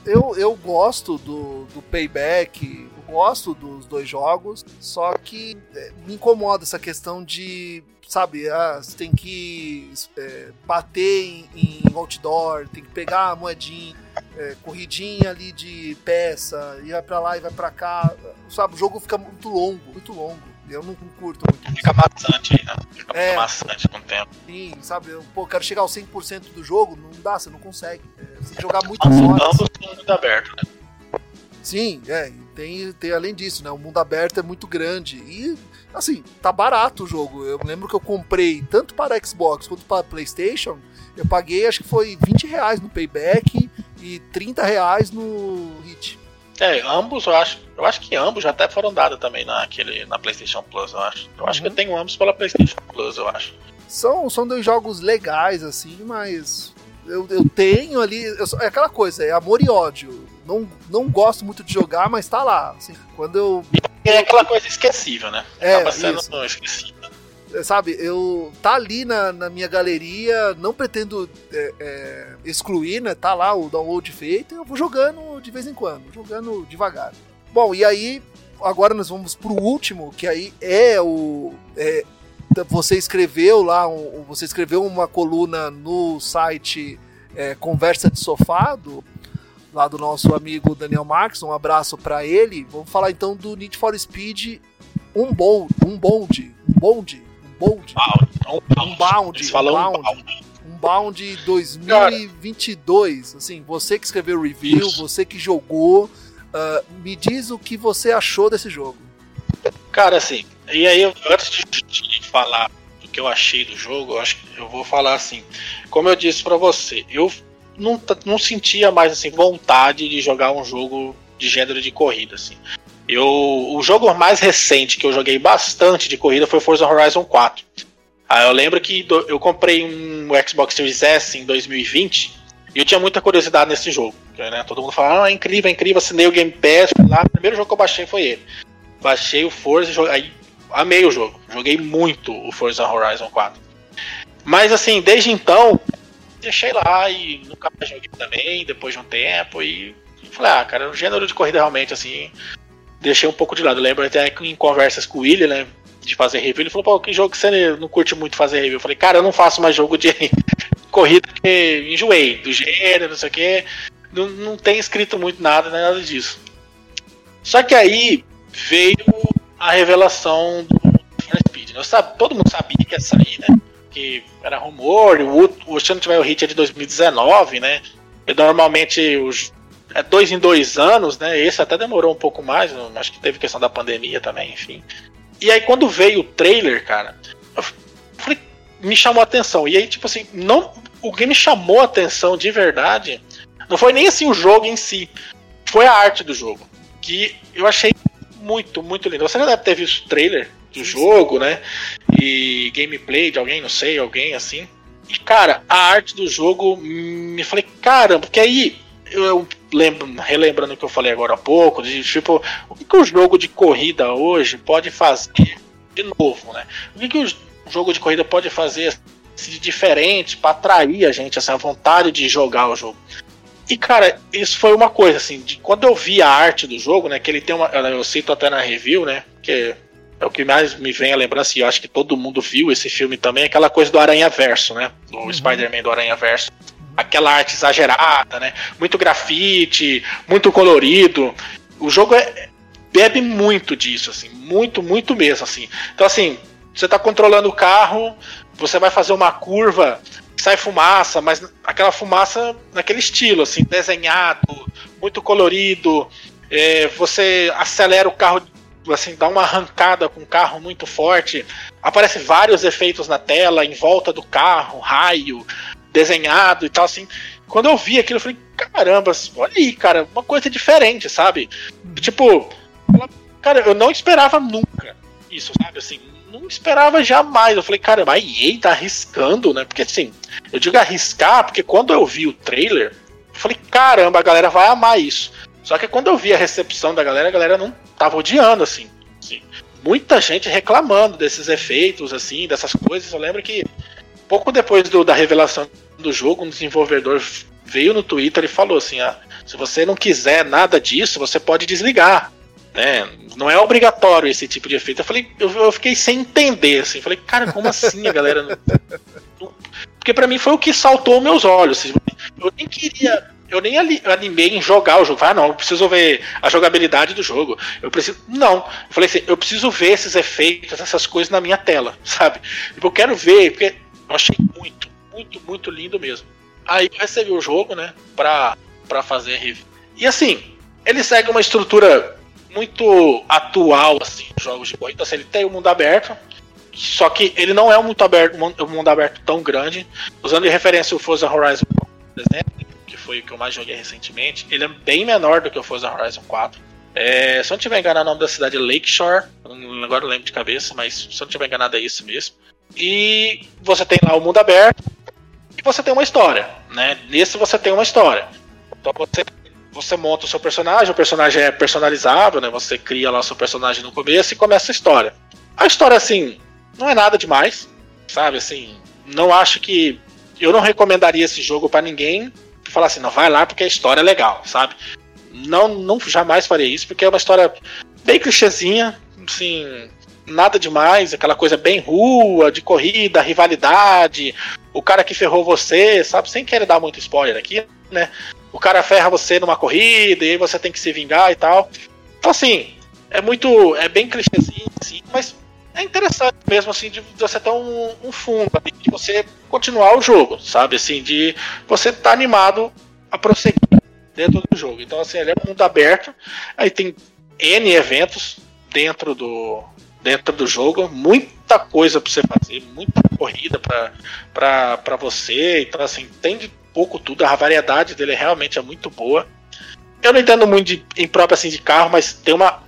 Eu, eu gosto do, do Payback, gosto dos dois jogos, só que é, me incomoda essa questão de sabe, ah, você tem que é, bater em, em, outdoor, tem que pegar a moedinha, é, corridinha ali de peça, e vai pra lá e vai pra cá, sabe, o jogo fica muito longo, muito longo. Eu não curto muito. Fica maçante né? Fica é, maçante com o tempo. Sim, sabe? Eu, pô, quero chegar ao 100% do jogo, não dá, você não consegue. É, você tem que jogar muitas horas. São mundo aberto, né? Sim, é, tem, tem além disso, né? O mundo aberto é muito grande. E, assim, tá barato o jogo. Eu lembro que eu comprei tanto para Xbox quanto para PlayStation. Eu paguei, acho que foi 20 reais no Payback e 30 reais no Hit. É, ambos eu acho. Eu acho que ambos já até foram dados também naquele, na PlayStation Plus, eu acho. Eu uhum. acho que eu uhum. tenho ambos pela PlayStation Plus, eu acho. São, são dois jogos legais, assim, mas. Eu, eu tenho ali. Eu, é aquela coisa, é amor e ódio. Não, não gosto muito de jogar, mas tá lá. Assim, quando eu. É aquela coisa esquecível, né? É, Acaba sendo isso. esquecível sabe, eu tá ali na, na minha galeria, não pretendo é, é, excluir, né? Tá lá o download feito, eu vou jogando de vez em quando, jogando devagar. Bom, e aí agora nós vamos pro último, que aí é o é, você escreveu lá, um, você escreveu uma coluna no site é, Conversa de Sofá do, lá do nosso amigo Daniel Marques, um abraço para ele. Vamos falar então do Need for Speed um bold, um bold, um bold, Bound. Um Bound. Um Bound. Um Bound 2022. Assim, você que escreveu o review, Isso. você que jogou, uh, me diz o que você achou desse jogo. Cara, assim, e aí antes de falar do que eu achei do jogo, eu acho que eu vou falar assim, como eu disse para você, eu não, não sentia mais assim vontade de jogar um jogo de gênero de corrida assim. Eu, o jogo mais recente que eu joguei bastante de corrida foi Forza Horizon 4. Aí eu lembro que eu comprei um Xbox Series S em 2020 e eu tinha muita curiosidade nesse jogo. Né? Todo mundo falava, ah, é incrível, é incrível, assinei o Game Pass, lá, o primeiro jogo que eu baixei foi ele. Baixei o Forza, joguei, aí amei o jogo. Joguei muito o Forza Horizon 4. Mas assim, desde então, deixei lá e nunca mais joguei também, depois de um tempo, e falei, ah, cara, o gênero de corrida realmente, assim, deixei um pouco de lado. Eu lembro até em conversas com o William, né, de fazer review, ele falou, pô, que jogo que você não curte muito fazer review? Eu falei, cara, eu não faço mais jogo de corrida porque enjoei do gênero, não sei o que, não, não tem escrito muito nada, nem nada disso. Só que aí veio a revelação do Speed. Né? todo mundo sabia que ia sair, né? Que era rumor, o, o Se Não Tiver o Hit é de 2019, né? E normalmente os, é dois em dois anos, né? Esse até demorou um pouco mais, acho que teve questão da pandemia também, enfim. E aí quando veio o trailer, cara, eu falei, me chamou a atenção. E aí, tipo assim, não, o que me chamou a atenção de verdade não foi nem assim o jogo em si, foi a arte do jogo. Que eu achei muito, muito lindo. Você já deve ter visto o trailer do jogo, né? E gameplay de alguém, não sei, alguém assim. E cara, a arte do jogo me falei, caramba, porque aí eu lembro, relembrando o que eu falei agora há pouco, de tipo, o que, que o jogo de corrida hoje pode fazer de novo, né? O que, que o jogo de corrida pode fazer assim, de diferente para atrair a gente, essa vontade de jogar o jogo? E, cara, isso foi uma coisa, assim, de quando eu vi a arte do jogo, né? Que ele tem uma. Eu cito até na review, né? Que é o que mais me vem a lembrança, e eu acho que todo mundo viu esse filme também, aquela coisa do Aranha Verso, né? Do uhum. Spider-Man do Aranha Verso. Aquela arte exagerada, né? Muito grafite, muito colorido. O jogo é, bebe muito disso, assim, muito, muito mesmo, assim. Então, assim, você tá controlando o carro, você vai fazer uma curva, sai fumaça, mas aquela fumaça naquele estilo, assim, desenhado, muito colorido. É, você acelera o carro, assim, dá uma arrancada com o carro muito forte. Aparece vários efeitos na tela, em volta do carro, raio, desenhado e tal, assim. Quando eu vi aquilo, eu falei, caramba, olha aí, cara, uma coisa diferente, sabe? Tipo, cara, eu não esperava nunca isso, sabe? Assim, não esperava jamais. Eu falei, caramba, a EA tá arriscando, né? Porque assim, eu digo arriscar, porque quando eu vi o trailer, eu falei, caramba, a galera vai amar isso. Só que quando eu vi a recepção da galera, a galera não tava odiando, assim. assim. Muita gente reclamando desses efeitos, assim, dessas coisas. Eu lembro que pouco depois do, da revelação do jogo, um desenvolvedor veio no Twitter e falou assim: ah, se você não quiser nada disso, você pode desligar. Né? Não é obrigatório esse tipo de efeito. Eu falei, eu, eu fiquei sem entender, assim. Falei, cara, como assim a galera. Porque para mim foi o que saltou meus olhos. Assim. Eu nem queria. Eu nem animei em jogar o jogo. Ah, não, eu preciso ver a jogabilidade do jogo. Eu preciso. Não. Eu falei assim, eu preciso ver esses efeitos, essas coisas na minha tela, sabe? Tipo, eu quero ver, porque eu achei muito, muito, muito lindo mesmo. Aí eu recebi o jogo, né, pra, pra fazer review. E assim, ele segue uma estrutura muito atual, assim, jogos de corrida. Assim, ele tem o mundo aberto, só que ele não é um muito aberto, um mundo aberto tão grande. Usando de referência o Forza Horizon, por exemplo, foi o que eu mais joguei recentemente, ele é bem menor do que o Forza Horizon 4. É, se eu não tiver enganado, o nome da cidade é Lakeshore. Agora eu lembro de cabeça, mas se eu não tiver enganado, é isso mesmo. E você tem lá o mundo aberto e você tem uma história, né? Nesse você tem uma história. Então você você monta o seu personagem, o personagem é personalizável, né? Você cria lá o seu personagem no começo e começa a história. A história, assim, não é nada demais, sabe? Assim, não acho que. Eu não recomendaria esse jogo para ninguém falar assim, não, vai lá porque a história é legal, sabe? Não, não jamais faria isso, porque é uma história bem clichêzinha, assim, nada demais, aquela coisa bem rua, de corrida, rivalidade, o cara que ferrou você, sabe? Sem querer dar muito spoiler aqui, né? o cara ferra você numa corrida e aí você tem que se vingar e tal. Então, assim, é muito. É bem clichêzinho, assim, mas é interessante mesmo, assim, de você ter um, um fundo, de você continuar o jogo, sabe? Assim, de você estar tá animado a prosseguir dentro do jogo. Então, assim, ele é um mundo aberto, aí tem N eventos dentro do, dentro do jogo, muita coisa para você fazer, muita corrida para você. Então, assim, tem de pouco tudo, a variedade dele realmente é muito boa. Eu não entendo muito de, em próprio assim de carro, mas tem uma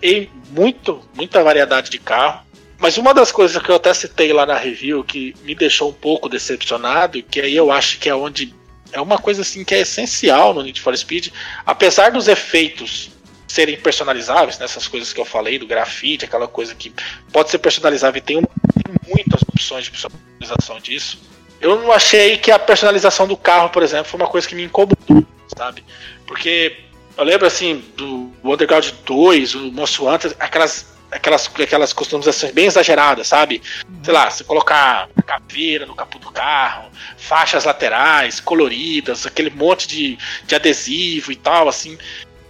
muito, muita variedade de carro. Mas uma das coisas que eu até citei lá na review que me deixou um pouco decepcionado, que aí eu acho que é onde é uma coisa assim que é essencial no Need for Speed, apesar dos efeitos serem personalizáveis, nessas né, coisas que eu falei, do grafite, aquela coisa que pode ser personalizável e tem, um, tem muitas opções de personalização disso. Eu não achei que a personalização do carro, por exemplo, foi uma coisa que me incomodou, sabe? Porque eu lembro assim do Underground 2, o Monstro Hunter, aquelas aquelas, aquelas customizações bem exageradas, sabe? Sei lá, você colocar caveira no capô do carro, faixas laterais coloridas, aquele monte de, de adesivo e tal, assim.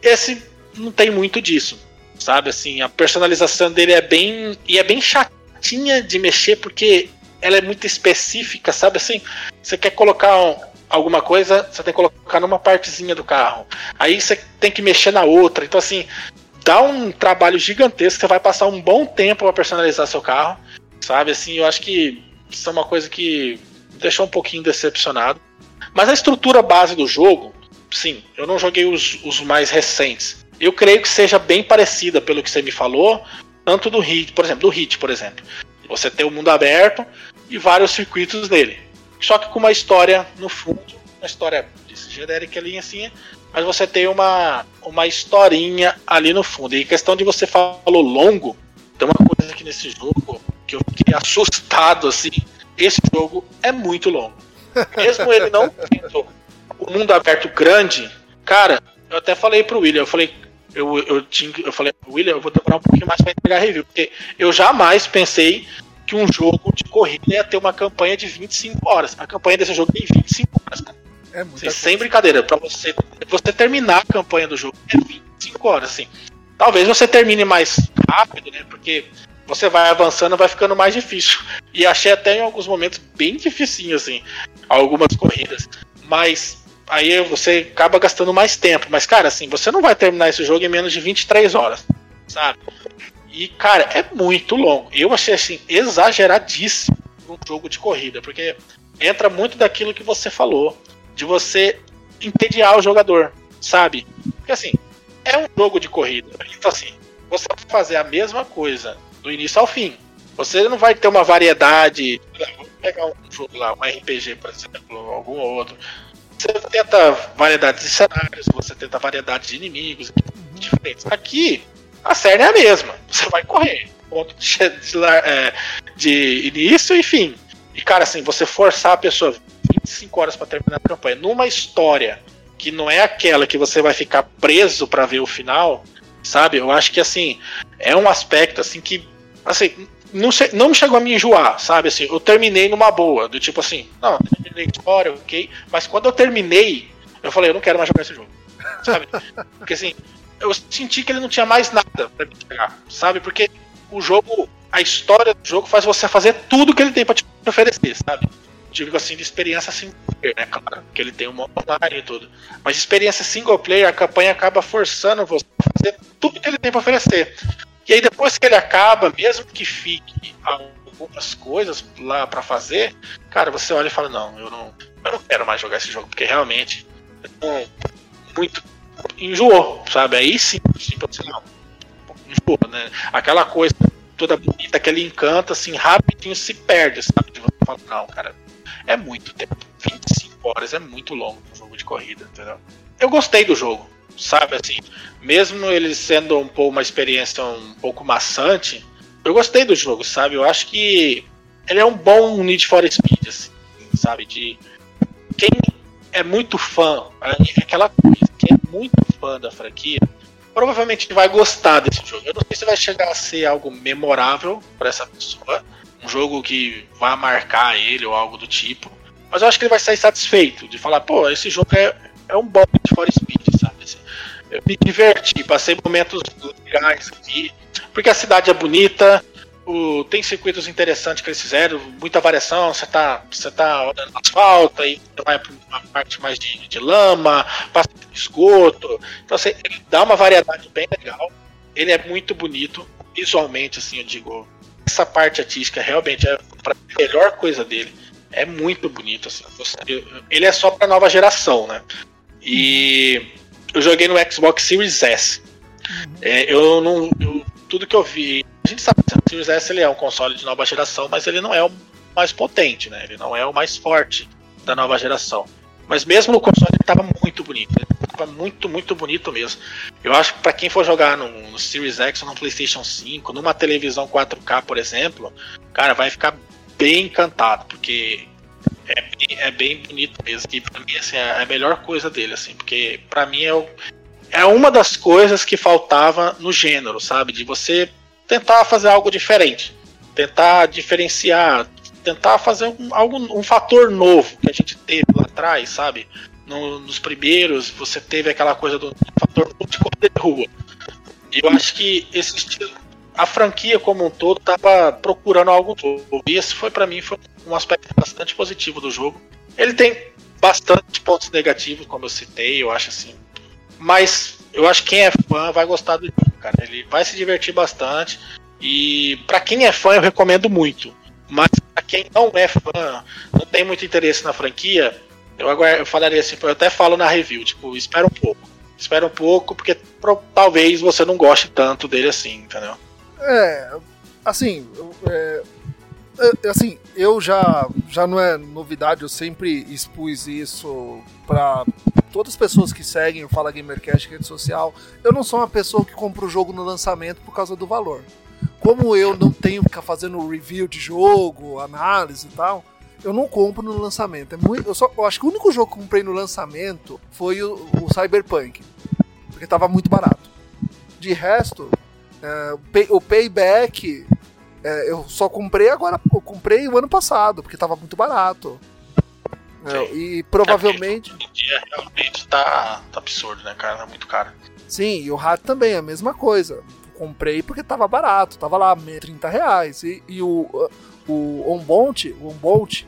Esse não tem muito disso, sabe? Assim, a personalização dele é bem e é bem chatinha de mexer porque ela é muito específica, sabe? Assim, você quer colocar um, alguma coisa, você tem que colocar numa partezinha do carro. Aí você tem que mexer na outra. Então, assim, dá um trabalho gigantesco. Você vai passar um bom tempo para personalizar seu carro, sabe? Assim, eu acho que isso é uma coisa que deixou um pouquinho decepcionado. Mas a estrutura base do jogo, sim, eu não joguei os, os mais recentes. Eu creio que seja bem parecida pelo que você me falou, tanto do Hit, por exemplo, do Hit, por exemplo. Você tem o mundo aberto e vários circuitos nele. Só que com uma história no fundo, uma história genérica ali assim, mas você tem uma, uma historinha ali no fundo. E questão de você falou longo, tem uma coisa aqui nesse jogo que eu fiquei assustado assim. Esse jogo é muito longo. Mesmo ele não tendo o mundo aberto grande, cara, eu até falei pro William, eu falei, eu, eu, tinha, eu falei, William, eu vou demorar um pouquinho mais para entregar review, porque eu jamais pensei que um jogo de corrida ia ter uma campanha de 25 horas. A campanha desse jogo tem 25 horas, cara. É muito assim, sem brincadeira, para você você terminar a campanha do jogo é 25 horas, assim. Talvez você termine mais rápido, né? Porque você vai avançando, vai ficando mais difícil. E achei até em alguns momentos bem dificinho, assim, algumas corridas. Mas aí você acaba gastando mais tempo. Mas, cara, assim, você não vai terminar esse jogo em menos de 23 horas, sabe? E, cara, é muito longo. Eu achei, assim, exageradíssimo um jogo de corrida, porque entra muito daquilo que você falou de você entediar o jogador, sabe? Porque assim, é um jogo de corrida. Então assim, você vai fazer a mesma coisa do início ao fim. Você não vai ter uma variedade. Vamos pegar um jogo lá, um RPG, por exemplo, ou algum outro. Você tenta variedade de cenários, você tenta variedade de inimigos diferentes. Aqui, a série é a mesma. Você vai correr. Ponto de, de, é, de início e fim. E, cara, assim, você forçar a pessoa 25 horas para terminar a campanha numa história que não é aquela que você vai ficar preso para ver o final, sabe? Eu acho que assim, é um aspecto assim que assim, não, não chegou a me enjoar, sabe? Assim, eu terminei numa boa, do tipo assim, não, terminei a história, ok, mas quando eu terminei, eu falei, eu não quero mais jogar esse jogo, sabe? Porque assim, eu senti que ele não tinha mais nada para me pegar, sabe? Porque o jogo, a história do jogo faz você fazer tudo que ele tem para te oferecer, sabe? digo assim, de experiência single player, né, claro, que ele tem um online e tudo. Mas experiência single player, a campanha acaba forçando você a fazer tudo que ele tem para oferecer. E aí depois que ele acaba, mesmo que fique algumas coisas lá para fazer, cara, você olha e fala, não, eu não, eu não quero mais jogar esse jogo, porque realmente é muito enjoou, sabe? Aí sim, assim, não, né? Aquela coisa toda bonita que ele encanta, assim, rapidinho se perde, sabe? De você falar, não, cara, é muito tempo. 25 horas é muito longo um jogo de corrida, entendeu? Eu gostei do jogo, sabe assim, mesmo ele sendo um pouco uma experiência um pouco maçante, eu gostei do jogo, sabe? Eu acho que ele é um bom Need for Speed, assim, sabe? De quem é muito fã, é aquela coisa, quem é muito fã da franquia, provavelmente vai gostar desse jogo. Eu não sei se vai chegar a ser algo memorável para essa pessoa, um jogo que vá marcar ele ou algo do tipo. Mas eu acho que ele vai sair satisfeito de falar, pô, esse jogo é, é um bom de for speed, sabe? Assim, eu me diverti, passei momentos legais aqui, porque a cidade é bonita, o, tem circuitos interessantes que eles fizeram, muita variação, você tá, você tá andando no asfalto, aí vai para uma parte mais de, de lama, passa de esgoto. Então assim, ele dá uma variedade bem legal. Ele é muito bonito, visualmente, assim, eu digo, essa parte artística realmente é a melhor coisa dele. É muito bonito, assim. Ele é só pra nova geração, né? E eu joguei no Xbox Series S. Uhum. É, eu não. Eu, tudo que eu vi a gente sabe que o Series S ele é um console de nova geração, mas ele não é o mais potente, né? Ele não é o mais forte da nova geração. Mas mesmo no console estava muito bonito. Ele tava muito, muito bonito mesmo. Eu acho que para quem for jogar no, no, Series X ou no PlayStation 5, numa televisão 4K, por exemplo, cara, vai ficar bem encantado, porque é bem, é bem bonito mesmo. E pra mim, assim, é a melhor coisa dele, assim, porque para mim é, o, é uma das coisas que faltava no gênero, sabe? De você tentar fazer algo diferente, tentar diferenciar, tentar fazer um, algo, um fator novo que a gente teve lá atrás, sabe? No, nos primeiros, você teve aquela coisa do fator de rua. E eu acho que esse estilo, a franquia como um todo estava procurando algo novo. E esse foi para mim foi um aspecto bastante positivo do jogo. Ele tem bastante pontos negativos, como eu citei, eu acho assim. Mas eu acho que quem é fã vai gostar do jogo, cara. Ele vai se divertir bastante. E para quem é fã, eu recomendo muito. Mas para quem não é fã, não tem muito interesse na franquia, eu, agora, eu falaria assim, eu até falo na review, tipo, espera um pouco. Espera um pouco, porque pro, talvez você não goste tanto dele assim, entendeu? É, assim, é, assim, eu já, já não é novidade, eu sempre expus isso para todas as pessoas que seguem o Fala Gamercast rede social. Eu não sou uma pessoa que compra o jogo no lançamento por causa do valor. Como eu não tenho que ficar fazendo review de jogo, análise e tal, eu não compro no lançamento. É muito, eu, só, eu acho que o único jogo que comprei no lançamento foi o, o Cyberpunk, porque estava muito barato. De resto, é, o, pay, o Payback é, eu só comprei agora, eu comprei o ano passado, porque estava muito barato. É, e provavelmente. É dia realmente tá, tá absurdo, né, cara? Tá muito caro. Sim, e o Hat também, a mesma coisa. Comprei porque tava barato, tava lá 30 reais. E, e o, o Onbolt, o Onbolt,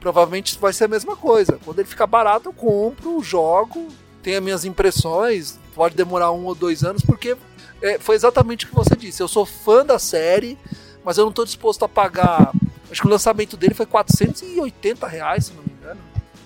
provavelmente vai ser a mesma coisa. Quando ele ficar barato, eu compro, jogo, tenho as minhas impressões. Pode demorar um ou dois anos, porque é, foi exatamente o que você disse. Eu sou fã da série mas eu não estou disposto a pagar. Acho que o lançamento dele foi 480 reais, se não me engano.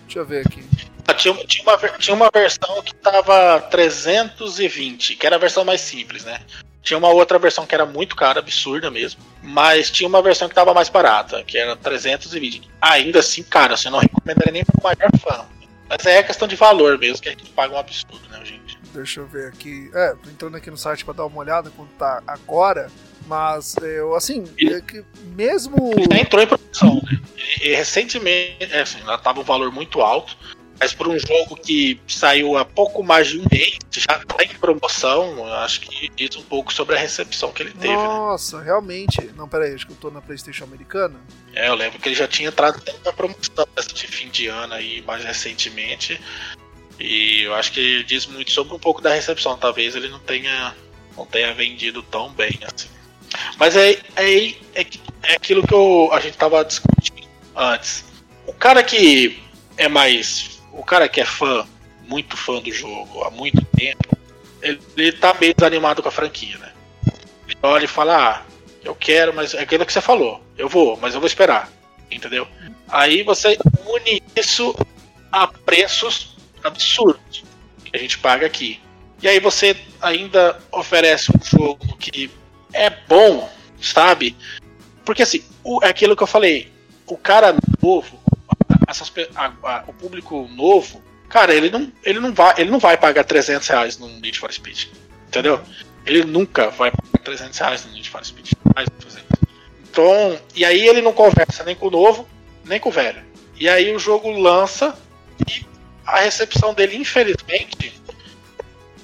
Deixa eu ver aqui. Ah, tinha, tinha, uma, tinha uma versão que tava 320, que era a versão mais simples, né? Tinha uma outra versão que era muito cara, absurda mesmo. Mas tinha uma versão que tava mais barata, que era 320. Ainda assim, cara, você não recomendaria nem para o maior fã. Mas é questão de valor mesmo, que a gente paga um absurdo, né, gente? Deixa eu ver aqui. É, tô entrando aqui no site para dar uma olhada quanto tá agora. Mas eu, assim, é que mesmo. Ele já entrou em produção, né? E, e recentemente, é, assim, ela tava um valor muito alto. Mas por um jogo que saiu há pouco mais de um mês, já tá em promoção, acho que diz um pouco sobre a recepção que ele teve. Né? Nossa, né? realmente. Não, peraí, acho que eu tô na Playstation americana. É, eu lembro que ele já tinha entrado na promoção de fim de ano aí, mais recentemente. E eu acho que diz muito sobre um pouco da recepção. Talvez ele não tenha, não tenha vendido tão bem assim. Mas é, é, é, é aquilo que eu, a gente tava discutindo antes. O cara que é mais. O cara que é fã, muito fã do jogo há muito tempo, ele, ele tá meio desanimado com a franquia, né? Ele olha e fala, ah, eu quero, mas é aquilo que você falou. Eu vou, mas eu vou esperar. Entendeu? Aí você une isso a preços absurdos que a gente paga aqui. E aí você ainda oferece um jogo que é bom, sabe? Porque assim, o, é aquilo que eu falei, o cara novo, essas, a, a, o público novo, cara, ele não, ele, não vai, ele não vai pagar 300 reais no Need for Speed, entendeu? Ele nunca vai pagar 300 reais no Need for Speed. Então, e aí ele não conversa nem com o novo, nem com o velho. E aí o jogo lança e a recepção dele, infelizmente,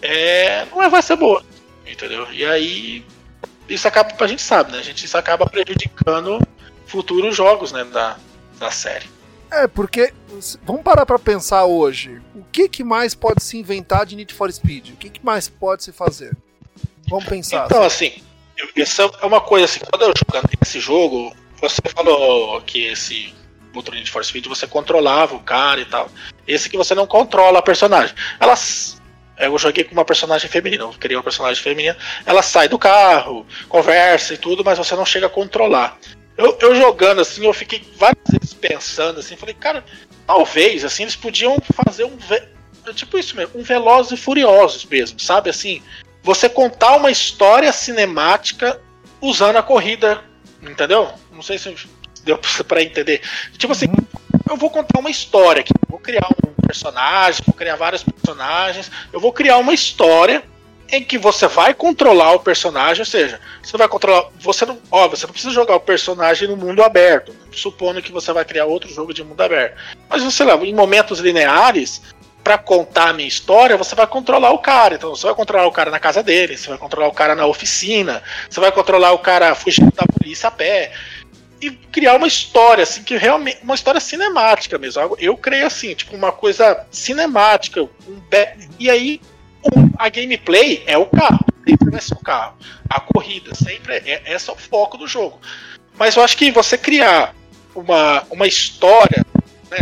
é, não é, vai ser boa. Entendeu? E aí isso acaba, a gente sabe, né? A gente, isso acaba prejudicando futuros jogos né, da, da série. É, porque vamos parar para pensar hoje. O que, que mais pode se inventar de Need for Speed? O que, que mais pode se fazer? Vamos pensar. Então, assim, isso é uma coisa assim, quando eu jogando esse jogo, você falou que esse outro Need for Speed você controlava o cara e tal. Esse que você não controla a personagem. Elas eu joguei com uma personagem feminina, eu queria uma personagem feminina. Ela sai do carro, conversa e tudo, mas você não chega a controlar. Eu, eu jogando assim, eu fiquei várias vezes pensando assim, falei, cara, talvez assim eles podiam fazer um tipo isso mesmo, um Velozes e Furiosos mesmo, sabe assim? Você contar uma história cinemática usando a corrida, entendeu? Não sei se deu para entender. Tipo assim, eu vou contar uma história aqui, vou criar um personagem, vou criar vários personagens, eu vou criar uma história em que você vai controlar o personagem, ou seja, você vai controlar, você não, óbvio, você não precisa jogar o personagem no mundo aberto, supondo que você vai criar outro jogo de mundo aberto. Mas você leva em momentos lineares, para contar a minha história, você vai controlar o cara. Então você vai controlar o cara na casa dele, você vai controlar o cara na oficina, você vai controlar o cara fugindo da polícia a pé. E criar uma história, assim, que realmente. Uma história cinemática mesmo. Eu creio assim, tipo, uma coisa cinemática. Um e aí, um, a gameplay é o carro. Sempre vai ser o carro. A corrida, sempre é, é esse é o foco do jogo. Mas eu acho que você criar uma, uma história, né,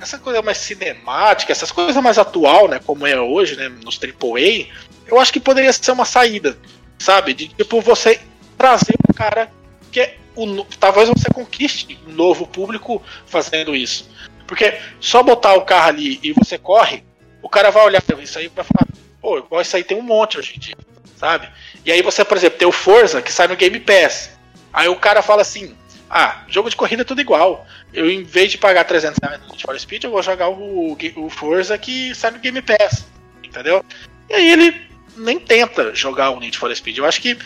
essa coisa mais cinemática, essas coisas mais atual, né, como é hoje, né, nos AAA, eu acho que poderia ser uma saída, sabe? De tipo você trazer um cara que é o, talvez você conquiste um novo público fazendo isso. Porque só botar o carro ali e você corre, o cara vai olhar isso aí para falar, pô, igual isso aí tem um monte hoje em dia, sabe? E aí você, por exemplo, tem o Forza que sai no Game Pass. Aí o cara fala assim: ah, jogo de corrida é tudo igual. Eu, em vez de pagar 300 reais no Need for Speed, eu vou jogar o, o Forza que sai no Game Pass. Entendeu? E aí ele nem tenta jogar o Need for Speed. Eu acho que.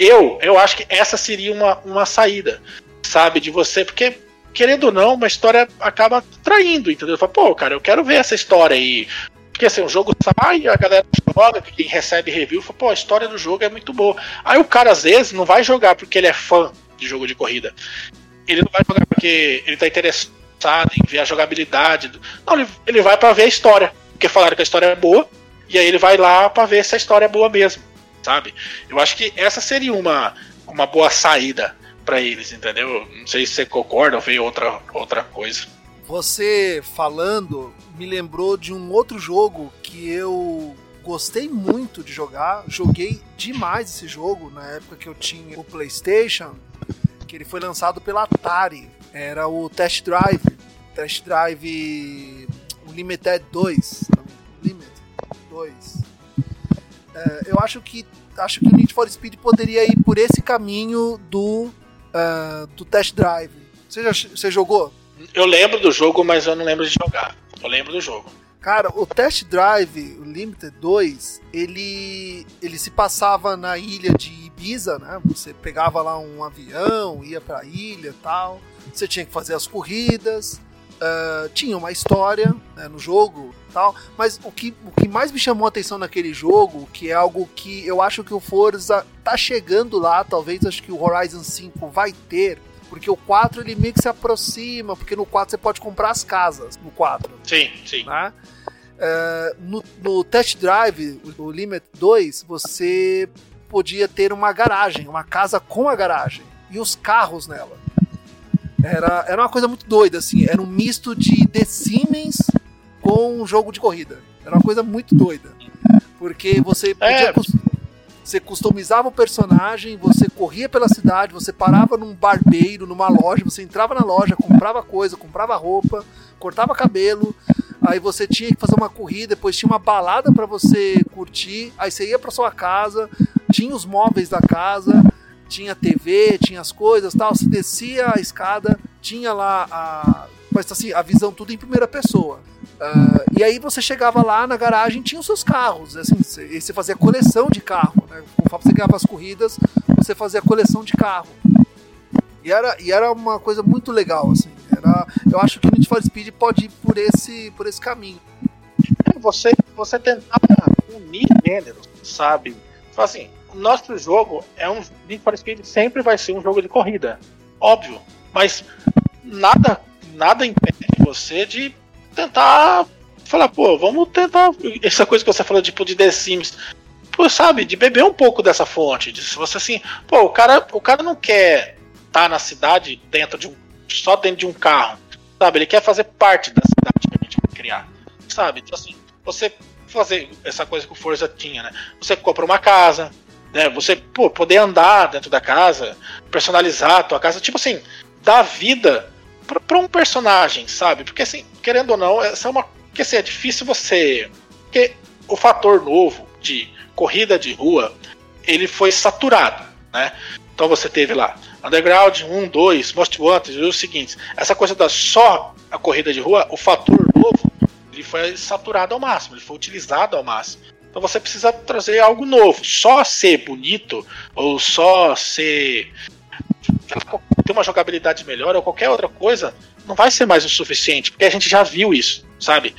Eu, eu acho que essa seria uma, uma saída, sabe, de você, porque, querendo ou não, uma história acaba traindo, entendeu? Fala, pô, cara, eu quero ver essa história aí. Porque assim, o jogo sai, a galera joga, quem recebe review, fala, pô, a história do jogo é muito boa. Aí o cara, às vezes, não vai jogar porque ele é fã de jogo de corrida. Ele não vai jogar porque ele está interessado em ver a jogabilidade. Não, ele, ele vai para ver a história. Porque falaram que a história é boa, e aí ele vai lá para ver se a história é boa mesmo, sabe? Eu acho que essa seria uma, uma boa saída para eles, entendeu? Não sei se você concorda ou vê outra, outra coisa. Você falando me lembrou de um outro jogo que eu gostei muito de jogar, joguei demais esse jogo na época que eu tinha o PlayStation que ele foi lançado pela Atari. Era o Test Drive, Test Drive Limited 2. Limited 2. É, eu acho que acho que o Need for Speed poderia ir por esse caminho do uh, do Test Drive. Você, já, você jogou? Eu lembro do jogo, mas eu não lembro de jogar. Eu lembro do jogo. Cara, o Test Drive o Limited 2, ele, ele se passava na ilha de Ibiza, né? Você pegava lá um avião, ia pra ilha tal. Você tinha que fazer as corridas. Uh, tinha uma história né, no jogo tal, mas o que, o que mais me chamou a atenção naquele jogo, que é algo que eu acho que o Forza tá chegando lá, talvez acho que o Horizon 5 vai ter, porque o 4 ele meio que se aproxima, porque no 4 você pode comprar as casas, no 4. Sim, sim. Né? Uh, no, no Test Drive, o Limit 2, você podia ter uma garagem, uma casa com a garagem e os carros nela. Era, era uma coisa muito doida, assim. Era um misto de The Siemens com um jogo de corrida. Era uma coisa muito doida. Porque você podia, é. Você customizava o personagem, você corria pela cidade, você parava num barbeiro, numa loja, você entrava na loja, comprava coisa, comprava roupa, cortava cabelo, aí você tinha que fazer uma corrida, depois tinha uma balada para você curtir, aí você ia para sua casa, tinha os móveis da casa, tinha TV, tinha as coisas, tal, você descia a escada, tinha lá a, mas assim, a visão tudo em primeira pessoa. Uh, e aí você chegava lá na garagem tinha os seus carros, assim, você, você fazia coleção de carro, né? Conforme você ganhava as corridas, você fazia coleção de carro. E era, e era uma coisa muito legal, assim. Era, eu acho que o Need for Speed pode ir por esse, por esse caminho. Você, você tentar unir gêneros, sabe? Assim, o nosso jogo é um Need for Speed sempre vai ser um jogo de corrida, óbvio. Mas nada, nada impede você de tentar falar, pô, vamos tentar. Essa coisa que você falou, tipo, de The Sims. Pô, sabe, de beber um pouco dessa fonte. De, se você assim, pô, o cara, o cara não quer estar tá na cidade dentro de um. só dentro de um carro. Sabe? Ele quer fazer parte da cidade que a gente vai criar. Sabe? Então assim, você fazer essa coisa que o Forza tinha, né? Você compra uma casa, né? Você, pô, poder andar dentro da casa, personalizar a tua casa, tipo assim, dar vida para um personagem, sabe? Porque assim, querendo ou não, essa é uma que assim, é difícil você, porque o fator novo de corrida de rua, ele foi saturado, né? Então você teve lá Underground 1, 2, Most Wanted os seguintes. Essa coisa da só a corrida de rua, o fator novo, ele foi saturado ao máximo, ele foi utilizado ao máximo. Então você precisa trazer algo novo. Só ser bonito ou só ser ter uma jogabilidade melhor ou qualquer outra coisa não vai ser mais o suficiente, porque a gente já viu isso, sabe?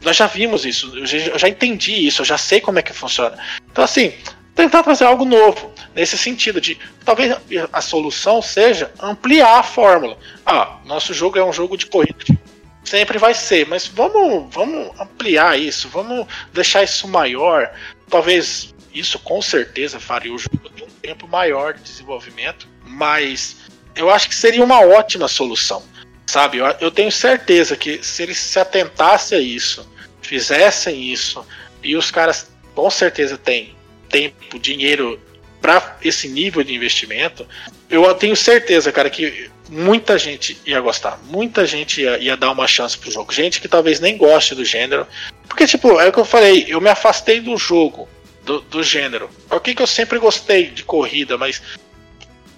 Nós já vimos isso, eu já, entendi isso, eu já sei como é que funciona. Então assim, tentar trazer algo novo nesse sentido de talvez a solução seja ampliar a fórmula. Ah, nosso jogo é um jogo de corrida sempre vai ser, mas vamos, vamos ampliar isso, vamos deixar isso maior. Talvez isso com certeza faria o jogo ter um tempo maior de desenvolvimento, mas eu acho que seria uma ótima solução, sabe? Eu, eu tenho certeza que se eles se atentassem a isso, fizessem isso, e os caras com certeza têm tempo, dinheiro para esse nível de investimento, eu tenho certeza, cara, que muita gente ia gostar. Muita gente ia, ia, dar uma chance pro jogo. Gente que talvez nem goste do gênero. Porque, tipo, é o que eu falei, eu me afastei do jogo, do, do gênero. Por que, que eu sempre gostei de corrida, mas.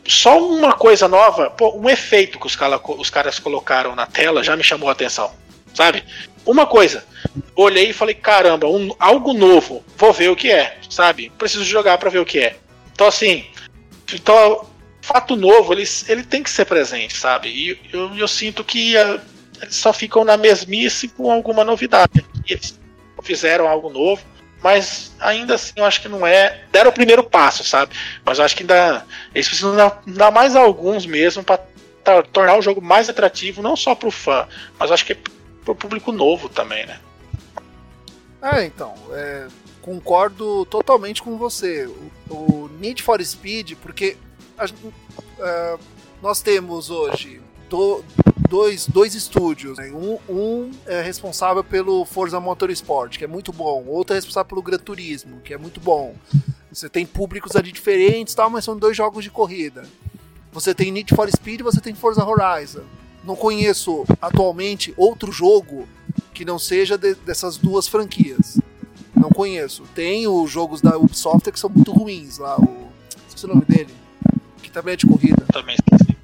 Só uma coisa nova, pô, um efeito que os, os caras colocaram na tela já me chamou a atenção. Sabe? Uma coisa. Olhei e falei, caramba, um, algo novo. Vou ver o que é, sabe? Preciso jogar para ver o que é. Então, assim. Então, fato novo, ele, ele tem que ser presente, sabe? E eu, eu sinto que uh, eles só ficam na mesmice com alguma novidade. Eles fizeram algo novo, mas ainda assim eu acho que não é. Deram o primeiro passo, sabe? Mas eu acho que ainda. Eles precisam dar, dar mais alguns mesmo para tornar o jogo mais atrativo, não só para o fã, mas acho que para o público novo também, né? É, então. É, concordo totalmente com você. O, o Need for Speed, porque a, uh, nós temos hoje do, dois, dois estúdios. Né? Um, um, é responsável pelo Forza Motorsport, que é muito bom. Outro é responsável pelo Gran Turismo, que é muito bom. Você tem públicos ali diferentes, tal, mas são dois jogos de corrida. Você tem Need for Speed e você tem Forza Horizon. Não conheço atualmente outro jogo que não seja de, dessas duas franquias. Não conheço. Tem os jogos da Ubisoft que são muito ruins lá. O, esqueci o nome dele também é de corrida. Também esqueci.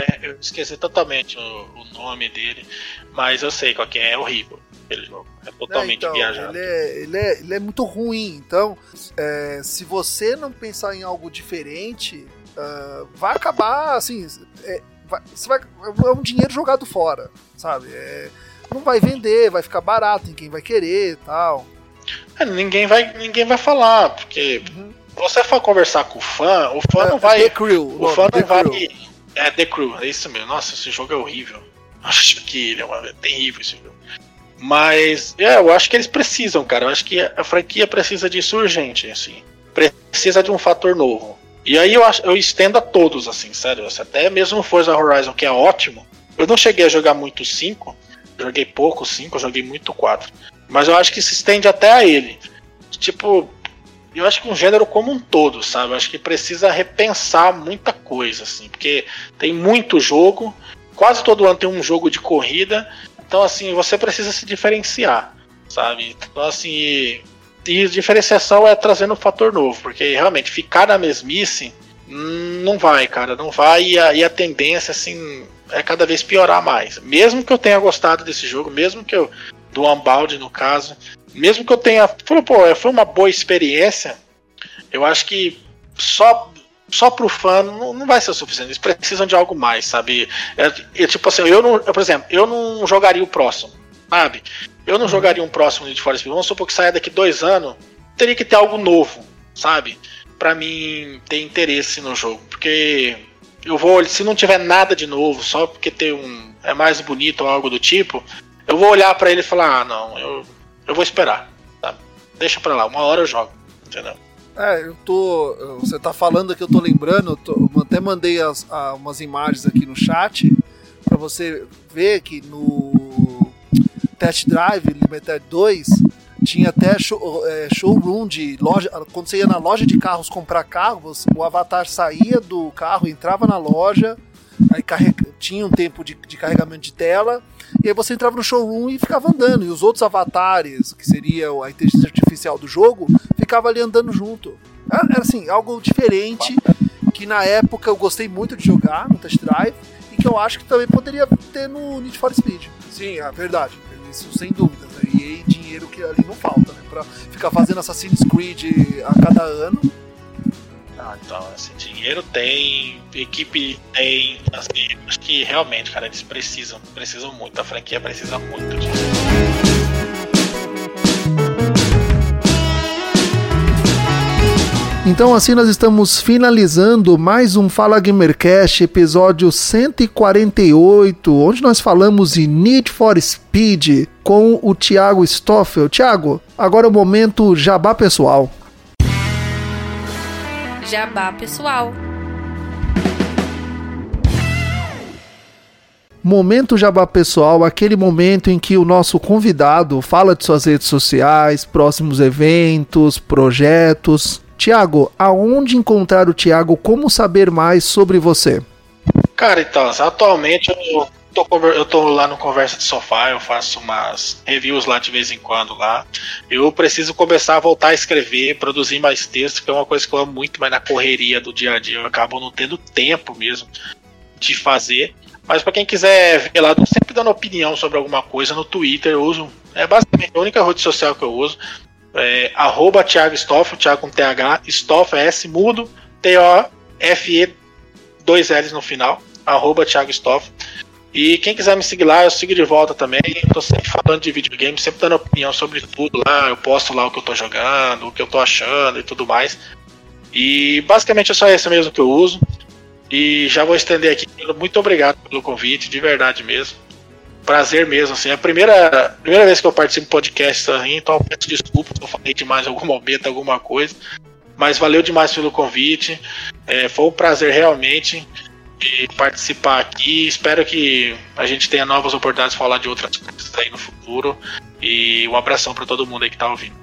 É, eu esqueci totalmente o, o, nome dele, mas eu sei qual que é, é horrível aquele jogo. É totalmente é, então, viajado. Ele é, ele, é, ele é muito ruim, então é, se você não pensar em algo diferente, uh, vai acabar assim. É, vai, você vai, é um dinheiro jogado fora, sabe? É, não vai vender, vai ficar barato em quem vai querer tal. É, ninguém vai ninguém vai falar, porque uhum você for conversar com o fã, o fã é, não vai. The Crew. O fã não vai. Crew. É, The Crew, é isso mesmo. Nossa, esse jogo é horrível. Acho que ele é, uma, é terrível esse jogo. Mas, é, eu acho que eles precisam, cara. Eu acho que a franquia precisa disso urgente, assim. Precisa de um fator novo. E aí eu, eu estendo a todos, assim, sério. Até mesmo Forza Horizon, que é ótimo. Eu não cheguei a jogar muito 5. Joguei pouco 5, joguei muito 4. Mas eu acho que se estende até a ele. Tipo, eu acho que um gênero como um todo, sabe? Eu acho que precisa repensar muita coisa, assim, porque tem muito jogo, quase todo ano tem um jogo de corrida, então assim, você precisa se diferenciar, sabe? Então assim, e diferenciação é trazendo um fator novo, porque realmente ficar na mesmice não vai, cara, não vai, e a, e a tendência, assim, é cada vez piorar mais. Mesmo que eu tenha gostado desse jogo, mesmo que eu, do Unbound no caso, mesmo que eu tenha. Pô, foi uma boa experiência, eu acho que só só pro fã não, não vai ser o suficiente. Eles precisam de algo mais, sabe? É, é, tipo assim, eu não. Eu, por exemplo, eu não jogaria o próximo, sabe? Eu não uhum. jogaria um próximo Need for Speed. Vamos supor que saia daqui dois anos. Teria que ter algo novo, sabe? Pra mim ter interesse no jogo. Porque eu vou. Se não tiver nada de novo, só porque tem um. É mais bonito ou algo do tipo, eu vou olhar para ele e falar, ah, não, eu eu vou esperar. Tá? Deixa pra lá, uma hora eu jogo. Entendeu? É, eu tô. Você tá falando que eu tô lembrando, eu, tô, eu até mandei as, a, umas imagens aqui no chat para você ver que no Test Drive Limited 2 tinha até show, é, showroom de loja. Quando você ia na loja de carros comprar carros, o avatar saía do carro, entrava na loja, aí carrega, tinha um tempo de, de carregamento de tela e aí você entrava no showroom e ficava andando. E os outros avatares, que seria a inteligência artificial do jogo, ficava ali andando junto. Era assim, algo diferente que na época eu gostei muito de jogar no Test Drive e que eu acho que também poderia ter no Need for Speed. Sim, é verdade. Isso sem dúvidas. Né? E dinheiro que ali não falta, né? Pra ficar fazendo Assassin's Creed a cada ano. Ah, então, assim, dinheiro tem, equipe tem, assim, acho que realmente, cara, eles precisam, precisam muito, a franquia precisa muito disso. Então assim nós estamos finalizando mais um Fala Gamercast, episódio 148, onde nós falamos de Need for Speed com o Thiago Stoffel. Thiago, agora é o momento jabá pessoal. Jabá pessoal. Momento Jabá Pessoal, aquele momento em que o nosso convidado fala de suas redes sociais, próximos eventos, projetos. Tiago, aonde encontrar o Tiago? Como saber mais sobre você? Cara, então, atualmente eu tô, eu tô lá no Conversa de Sofá, eu faço umas reviews lá de vez em quando lá. Eu preciso começar a voltar a escrever, produzir mais textos, que é uma coisa que eu amo muito, mas na correria do dia a dia eu acabo não tendo tempo mesmo de fazer. Mas para quem quiser ver lá, tô sempre dando opinião sobre alguma coisa no Twitter, eu uso. É basicamente a única rede social que eu uso. É, arroba Thiago Stoff, Thiago com TH, Stoff é S mudo, T-O-F-E, dois L's no final, arroba Thiago Stoff. E quem quiser me seguir lá, eu sigo de volta também. Tô sempre falando de videogame, sempre dando opinião sobre tudo lá. Eu posto lá o que eu tô jogando, o que eu tô achando e tudo mais. E basicamente é só esse mesmo que eu uso. E já vou estender aqui. Muito obrigado pelo convite, de verdade mesmo prazer mesmo, assim. É a primeira, primeira vez que eu participo de podcast, assim, então peço desculpas se eu falei demais em algum momento, alguma coisa. Mas valeu demais pelo convite. É, foi um prazer realmente de participar aqui. Espero que a gente tenha novas oportunidades de falar de outras coisas aí no futuro. E um abração para todo mundo aí que está ouvindo.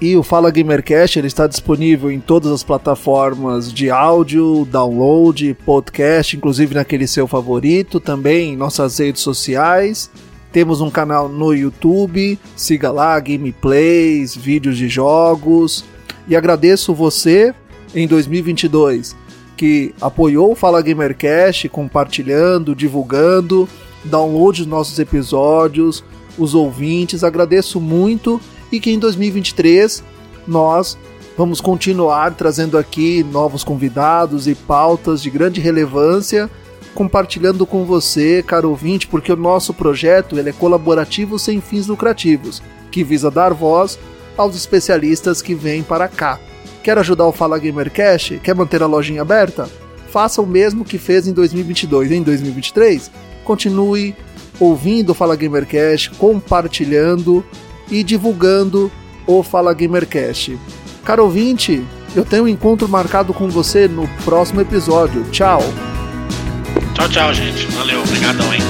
E o Fala Gamercast ele está disponível em todas as plataformas de áudio, download, podcast, inclusive naquele seu favorito, também em nossas redes sociais. Temos um canal no YouTube, siga lá, gameplays, vídeos de jogos. E agradeço você em 2022 que apoiou o Fala Gamercast, compartilhando, divulgando, download dos nossos episódios, os ouvintes. Agradeço muito e que em 2023 nós vamos continuar trazendo aqui novos convidados e pautas de grande relevância, compartilhando com você, caro ouvinte, porque o nosso projeto ele é colaborativo sem fins lucrativos, que visa dar voz aos especialistas que vêm para cá. Quer ajudar o Fala Gamercast? Quer manter a lojinha aberta? Faça o mesmo que fez em 2022 em 2023. Continue ouvindo o Fala Gamercast, compartilhando e divulgando o Fala Gamercast. Caro ouvinte, eu tenho um encontro marcado com você no próximo episódio. Tchau! Tchau, tchau, gente. Valeu, obrigadão, hein?